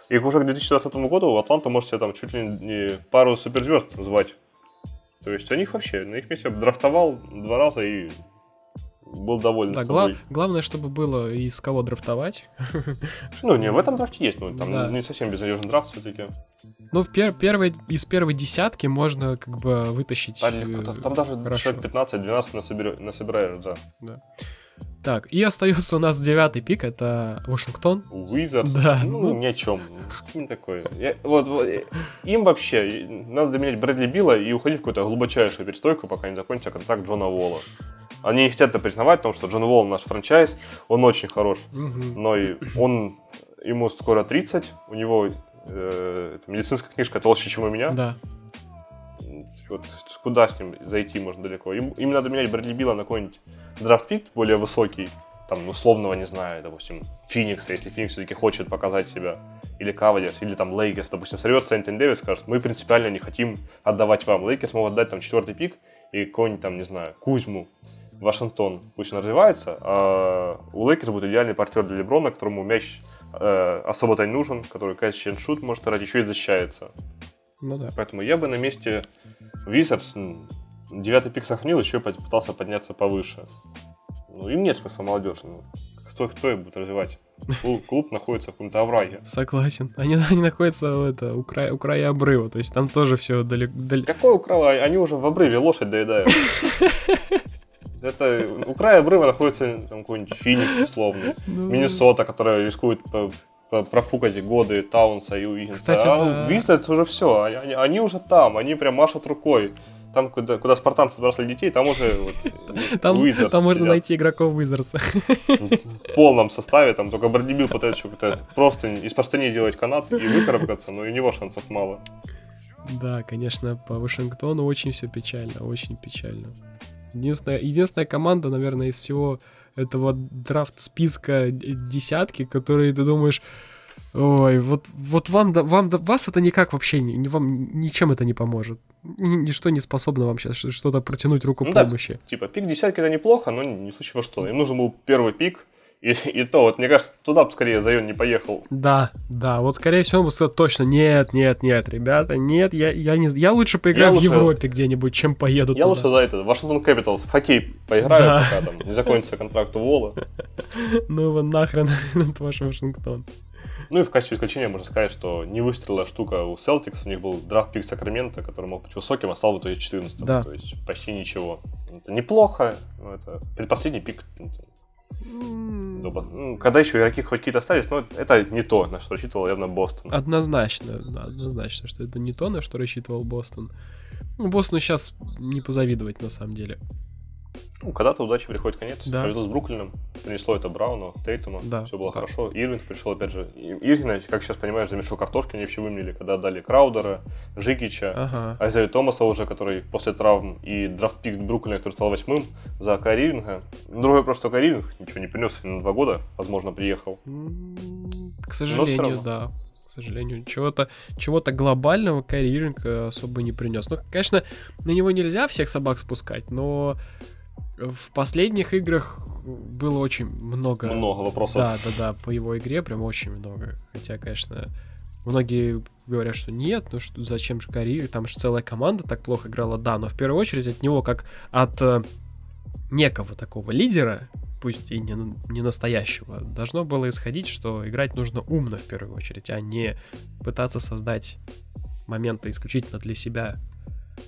Speaker 2: И уже к 2020 году Атланта может себе там чуть ли не пару суперзвезд звать. То есть они их вообще, на их месте драфтовал два раза и был доволен
Speaker 1: Да,
Speaker 2: собой.
Speaker 1: гла- главное, чтобы было из кого драфтовать.
Speaker 2: Ну, не, в этом драфте есть, но там
Speaker 1: Да.
Speaker 2: не совсем безнадежный драфт все-таки.
Speaker 1: Ну, в пер- первой, из первой десятки можно как бы вытащить...
Speaker 2: Там, легко,
Speaker 1: э,
Speaker 2: там- там даже
Speaker 1: хорошо.
Speaker 2: человек 15-12 насобира- насобираешь, да.
Speaker 1: Так, и остается у нас девятый пик, это Вашингтон.
Speaker 2: Уизерс,
Speaker 1: Да,
Speaker 2: ну,
Speaker 1: ну.
Speaker 2: ни о чем. Не такое. Я- вот, вот, э, им вообще надо менять Брэдли Билла и уходить в какую-то глубочайшую перестройку, пока не закончится контракт Джона Уолла. Они не хотят это признавать, потому что Джон Уолл наш франчайз, он очень хорош.
Speaker 1: Мгм.
Speaker 2: Но и он, ему скоро 30, у него э, медицинская книжка толще, чем у меня.
Speaker 1: Да.
Speaker 2: Вот куда с ним зайти можно далеко. Им, им надо менять Брэдли Билла на какой-нибудь драфт-пик более высокий там, условного, не знаю, допустим, Феникса, если Феникс все-таки хочет показать себя, или Кавалерс, или там Лейкерс, допустим, сорвется Энтони Дэвис, скажет, мы принципиально не хотим отдавать вам. Лейкерс могут отдать там четвертый пик и какой-нибудь там, не знаю, Кузьму, Вашингтон, пусть он развивается, а у Лейкерс будет идеальный партнер для Леброна, которому мяч э, особо-то не нужен, который catch and shoot может играть, еще и защищается.
Speaker 1: Ну да.
Speaker 2: Поэтому я бы на месте Визардс девятый пик сохранил, еще пытался подняться повыше. Ну, им нет смысла молодежь. Ну, кто, кто их будет развивать? Клуб, клуб находится в каком-то овраге.
Speaker 1: Согласен. Они, они находятся это, у, края, у края обрыва, то есть там тоже все далеко... Дал...
Speaker 2: Какой у края? Они уже в обрыве лошадь доедают. Это у края обрыва находится там какой-нибудь Феникс условный, ну, Миннесота, которая рискует профукать годы Таунса и Уиггинса.
Speaker 1: Кстати, а да.
Speaker 2: Визардс уже все, они, они уже там, они прям машут рукой. Там, куда, куда спартанцы забросили детей, там уже вот,
Speaker 1: там, Wizards там можно найти игроков Wizards.
Speaker 2: В полном составе, там только Брэдли Билл пытается как-то просто из простыни делать канат и выкарабкаться, но у него шансов мало.
Speaker 1: Да, конечно, по Вашингтону очень все печально, очень печально. Единственная, единственная команда, наверное, из всего этого драфт списка десятки, которые ты думаешь, ой, вот, вот вам, вам, вас это никак вообще, не, вам ничем это не поможет. Ничто не способно вам сейчас что-то протянуть руку ну, помощи.
Speaker 2: Да, типа, пик десятки это неплохо, но не случай во что. Им нужен был первый пик, и, и то, вот мне кажется, туда бы скорее Зайон не поехал.
Speaker 1: Да, да, вот скорее всего он бы сказал точно, нет, нет, нет, ребята, нет, я, я, не, я лучше поиграю я в лучше... Европе где-нибудь, чем поеду
Speaker 2: Я туда. лучше за это, Вашингтон Capitals в хоккей поиграю, да. пока там не закончится контракт у Вола.
Speaker 1: Ну его нахрен, этот ваш Вашингтон.
Speaker 2: Ну и в качестве исключения можно сказать, что не выстрелила штука у Celtics, у них был драфт пик Сакрамента, который мог быть высоким, а стал в итоге 14
Speaker 1: да.
Speaker 2: то есть почти ничего. Это неплохо, но это предпоследний пик ну, когда еще игроки хоть какие-то остались, но это не то, на что рассчитывал явно Бостон.
Speaker 1: Однозначно, да, однозначно, что это не то, на что рассчитывал Бостон. Ну, Бостону сейчас не позавидовать, на самом деле.
Speaker 2: Ну, когда-то удача приходит конец. Да. Повезло с Бруклином, принесло это Брауну, Тейтума,
Speaker 1: да.
Speaker 2: все было да. хорошо. Ирвинг пришел, опять же, Ирвина, как сейчас понимаешь, замешал картошки, они вообще вымели, когда дали Краудера, Жикича,
Speaker 1: ага.
Speaker 2: Айзею Томаса уже, который после травм, и драфт-пик Бруклина, который стал восьмым, за Кайри Ирвинга. Другой Кайри Ирвинг ничего не принес, на два года, возможно, приехал.
Speaker 1: К сожалению, да к сожалению. Чего-то чего глобального Кайри особо не принес. Ну, конечно, на него нельзя всех собак спускать, но в последних играх было очень много...
Speaker 2: Много вопросов.
Speaker 1: Да, да, да, по его игре прям очень много. Хотя, конечно, многие говорят, что нет, ну что, зачем же Кари, там же целая команда так плохо играла, да, но в первую очередь от него, как от э, некого такого лидера, пусть и не, не настоящего, должно было исходить, что играть нужно умно в первую очередь, а не пытаться создать моменты исключительно для себя.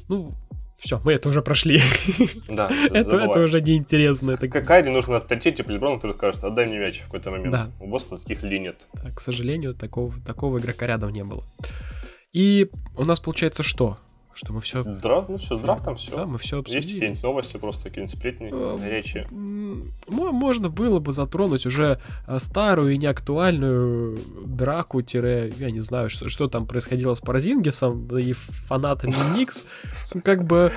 Speaker 1: Ну, все, мы это уже прошли.
Speaker 2: Да,
Speaker 1: это, это уже неинтересно. Это...
Speaker 2: Как Кайри нужно авторитет типа Леброна, который скажет, отдай мне мяч в какой-то момент. Да. У Бостона таких людей нет.
Speaker 1: Да, к сожалению, такого, такого игрока рядом не было. И у нас получается что? Что мы все...
Speaker 2: Драфт, ну что, с драфтом все.
Speaker 1: Да, мы все обсудили.
Speaker 2: Есть какие-нибудь новости, просто какие-нибудь сплетни, э, речи?
Speaker 1: Можно было бы затронуть уже э, старую и неактуальную драку, тире, я не знаю, что, что там происходило с Паразингисом и фанатами Никс. Как бы...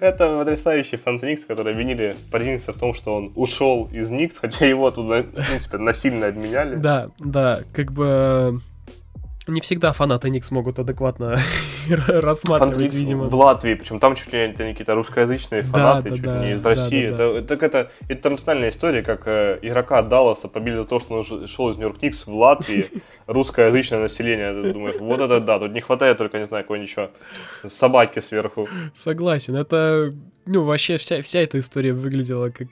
Speaker 2: Это потрясающий фанат Никс, которые обвинили Паразингиса в том, что он ушел из Никс, хотя его туда, в принципе, насильно обменяли.
Speaker 1: Да, да, как бы не всегда фанаты Никс могут адекватно рассматривать, Фанатиц видимо.
Speaker 2: В Латвии, причем там чуть ли не какие-то русскоязычные фанаты, да, да, чуть ли не из России. Да, да, это, так это интернациональная история, как э, игрока Далласа побили за то, что он шел из Нью-Йорк Никс в Латвии, русскоязычное население. Ты думаешь, вот это да, тут не хватает только, не знаю, какой-нибудь собаки сверху.
Speaker 1: Согласен, это, ну, вообще вся, вся эта история выглядела как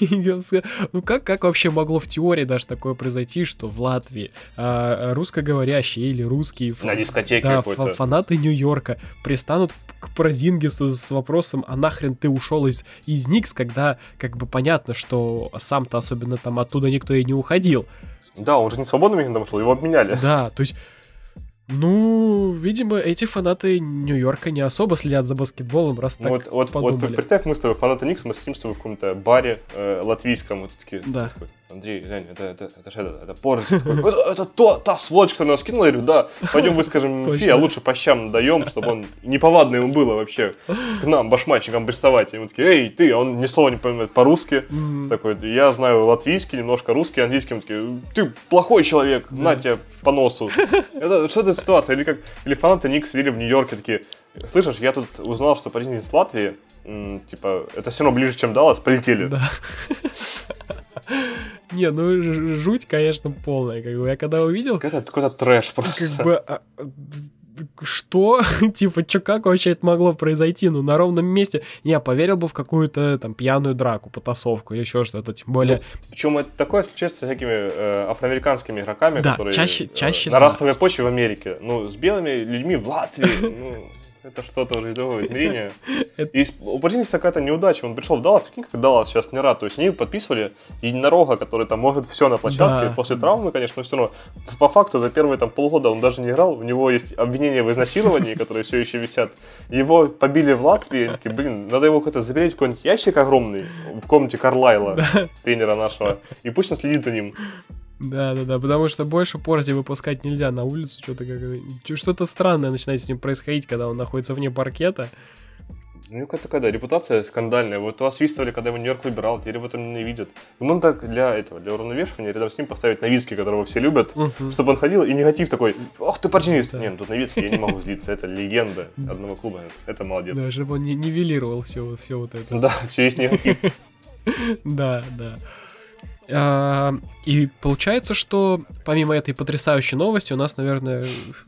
Speaker 1: ну как, как вообще могло в теории даже такое произойти, что в Латвии а, русскоговорящие или русские
Speaker 2: на дискотеке
Speaker 1: да, фанаты Нью-Йорка пристанут к Празингису с вопросом, а нахрен ты ушел из, из Никс, когда как бы понятно, что сам-то особенно там оттуда никто и не уходил.
Speaker 2: Да, он же не свободным агентом ушел, его обменяли.
Speaker 1: Да, то есть ну, видимо, эти фанаты Нью-Йорка не особо следят за баскетболом, раз
Speaker 2: так вот, вот, вот представь, мы с тобой фанаты Никс, мы сидим с тобой в каком-то баре э, латвийском, вот такие,
Speaker 1: да.
Speaker 2: такой, Андрей, глянь, это, это, это же это, это Порзи. Это, это то, та сволочь, которая нас кинула. Я говорю, да, пойдем выскажем Фи, а лучше по щам даем, чтобы он неповадно ему было вообще к нам, башмачникам, приставать. И мы такие, эй, ты, а он ни слова не понимает по-русски. Такой, я знаю латвийский, немножко русский, английский. Мы такие, ты плохой человек, на тебе по носу. Это, что это ситуация? Или как, или фанаты Ник сидели в Нью-Йорке такие, слышишь, я тут узнал, что парень из Латвии, типа, это все равно ближе, чем Даллас, полетели.
Speaker 1: Да. Не, ну жуть, конечно, полная. Как бы я когда увидел...
Speaker 2: Это какой-то трэш просто.
Speaker 1: Как бы, а, что? типа, что, как вообще это могло произойти? Ну, на ровном месте. Я поверил бы в какую-то там пьяную драку, потасовку или еще что-то, тем более... Ну,
Speaker 2: причем это такое случается с всякими э, афроамериканскими игроками,
Speaker 1: да,
Speaker 2: которые
Speaker 1: чаще, чаще,
Speaker 2: э, на да. расовой почве в Америке. Ну, с белыми людьми в Латвии, ну... Это что-то уже из другого измерения. И у Портинgiса какая-то неудача. Он пришел в Даллас, прикинь, как Даллас сейчас не рад. То есть они подписывали единорога, который там может все на площадке. После травмы, конечно, но все равно. По факту за первые там полгода он даже не играл. У него есть обвинения в изнасиловании, которые все еще висят. Его побили в Латвии. Они такие, блин, надо его как-то заберечь какой-нибудь ящик огромный в комнате Карлайла, тренера нашего. И пусть он следит за ним.
Speaker 1: Да, да, да, потому что больше Порзи выпускать нельзя на улицу, что-то как что-то странное начинает с ним происходить, когда он находится вне паркета.
Speaker 2: Ну, какая такая, да, репутация скандальная. Вот вас свистывали, когда его Нью-Йорк выбирал, теперь в этом ненавидят. Ну, так для этого, для уравновешивания, рядом с ним поставить Новицкий, которого все любят, uh-huh. чтобы он ходил, и негатив такой, ох ты партийнист. Да. Нет, ну тут Новицкий, я не могу злиться, это легенда одного клуба, это молодец.
Speaker 1: Да, чтобы он не нивелировал все, все вот это.
Speaker 2: Да, все есть негатив.
Speaker 1: Да, да. А, и получается, что помимо этой потрясающей новости у нас, наверное,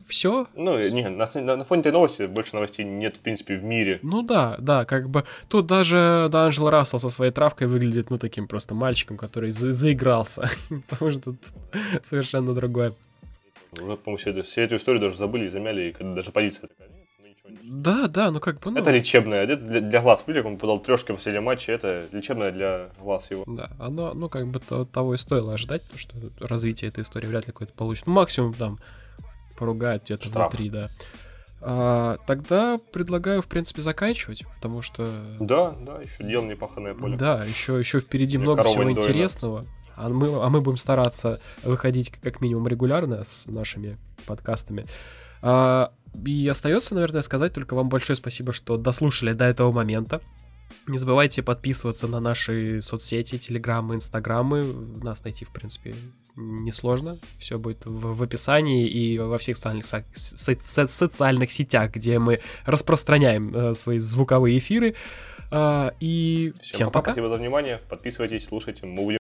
Speaker 1: все.
Speaker 2: Ну, не, на, на, фоне этой новости больше новостей нет, в принципе, в мире.
Speaker 1: Ну да, да, как бы тут даже Данжел Рассел со своей травкой выглядит, ну, таким просто мальчиком, который за заигрался, потому что тут совершенно другое.
Speaker 2: Ну, по-моему, все, все эту историю даже забыли и замяли, и когда даже полиция такая,
Speaker 1: да, да, ну как бы... Ну...
Speaker 2: Это лечебное, это для, для глаз. Видели, он подал трешки в последнем матче, это лечебное для глаз его.
Speaker 1: Да, оно, ну как бы то, того и стоило ожидать, потому что развитие этой истории вряд ли какое-то получится. Ну, максимум там поругают где-то Штраф. внутри, да. А, тогда предлагаю, в принципе, заканчивать, потому что...
Speaker 2: Да, да, еще дело непаханное поле.
Speaker 1: Да, еще, еще впереди Мне много всего интересного. А мы, а мы будем стараться выходить как минимум регулярно с нашими подкастами. А, и остается, наверное, сказать только вам большое спасибо, что дослушали до этого момента. Не забывайте подписываться на наши соцсети, телеграммы, инстаграмы. Нас найти, в принципе, несложно. Все будет в, в описании и во всех социальных, со, со, социальных сетях, где мы распространяем э, свои звуковые эфиры. Э, и всем, всем пока.
Speaker 2: Спасибо за внимание. Подписывайтесь, слушайте. Мы будем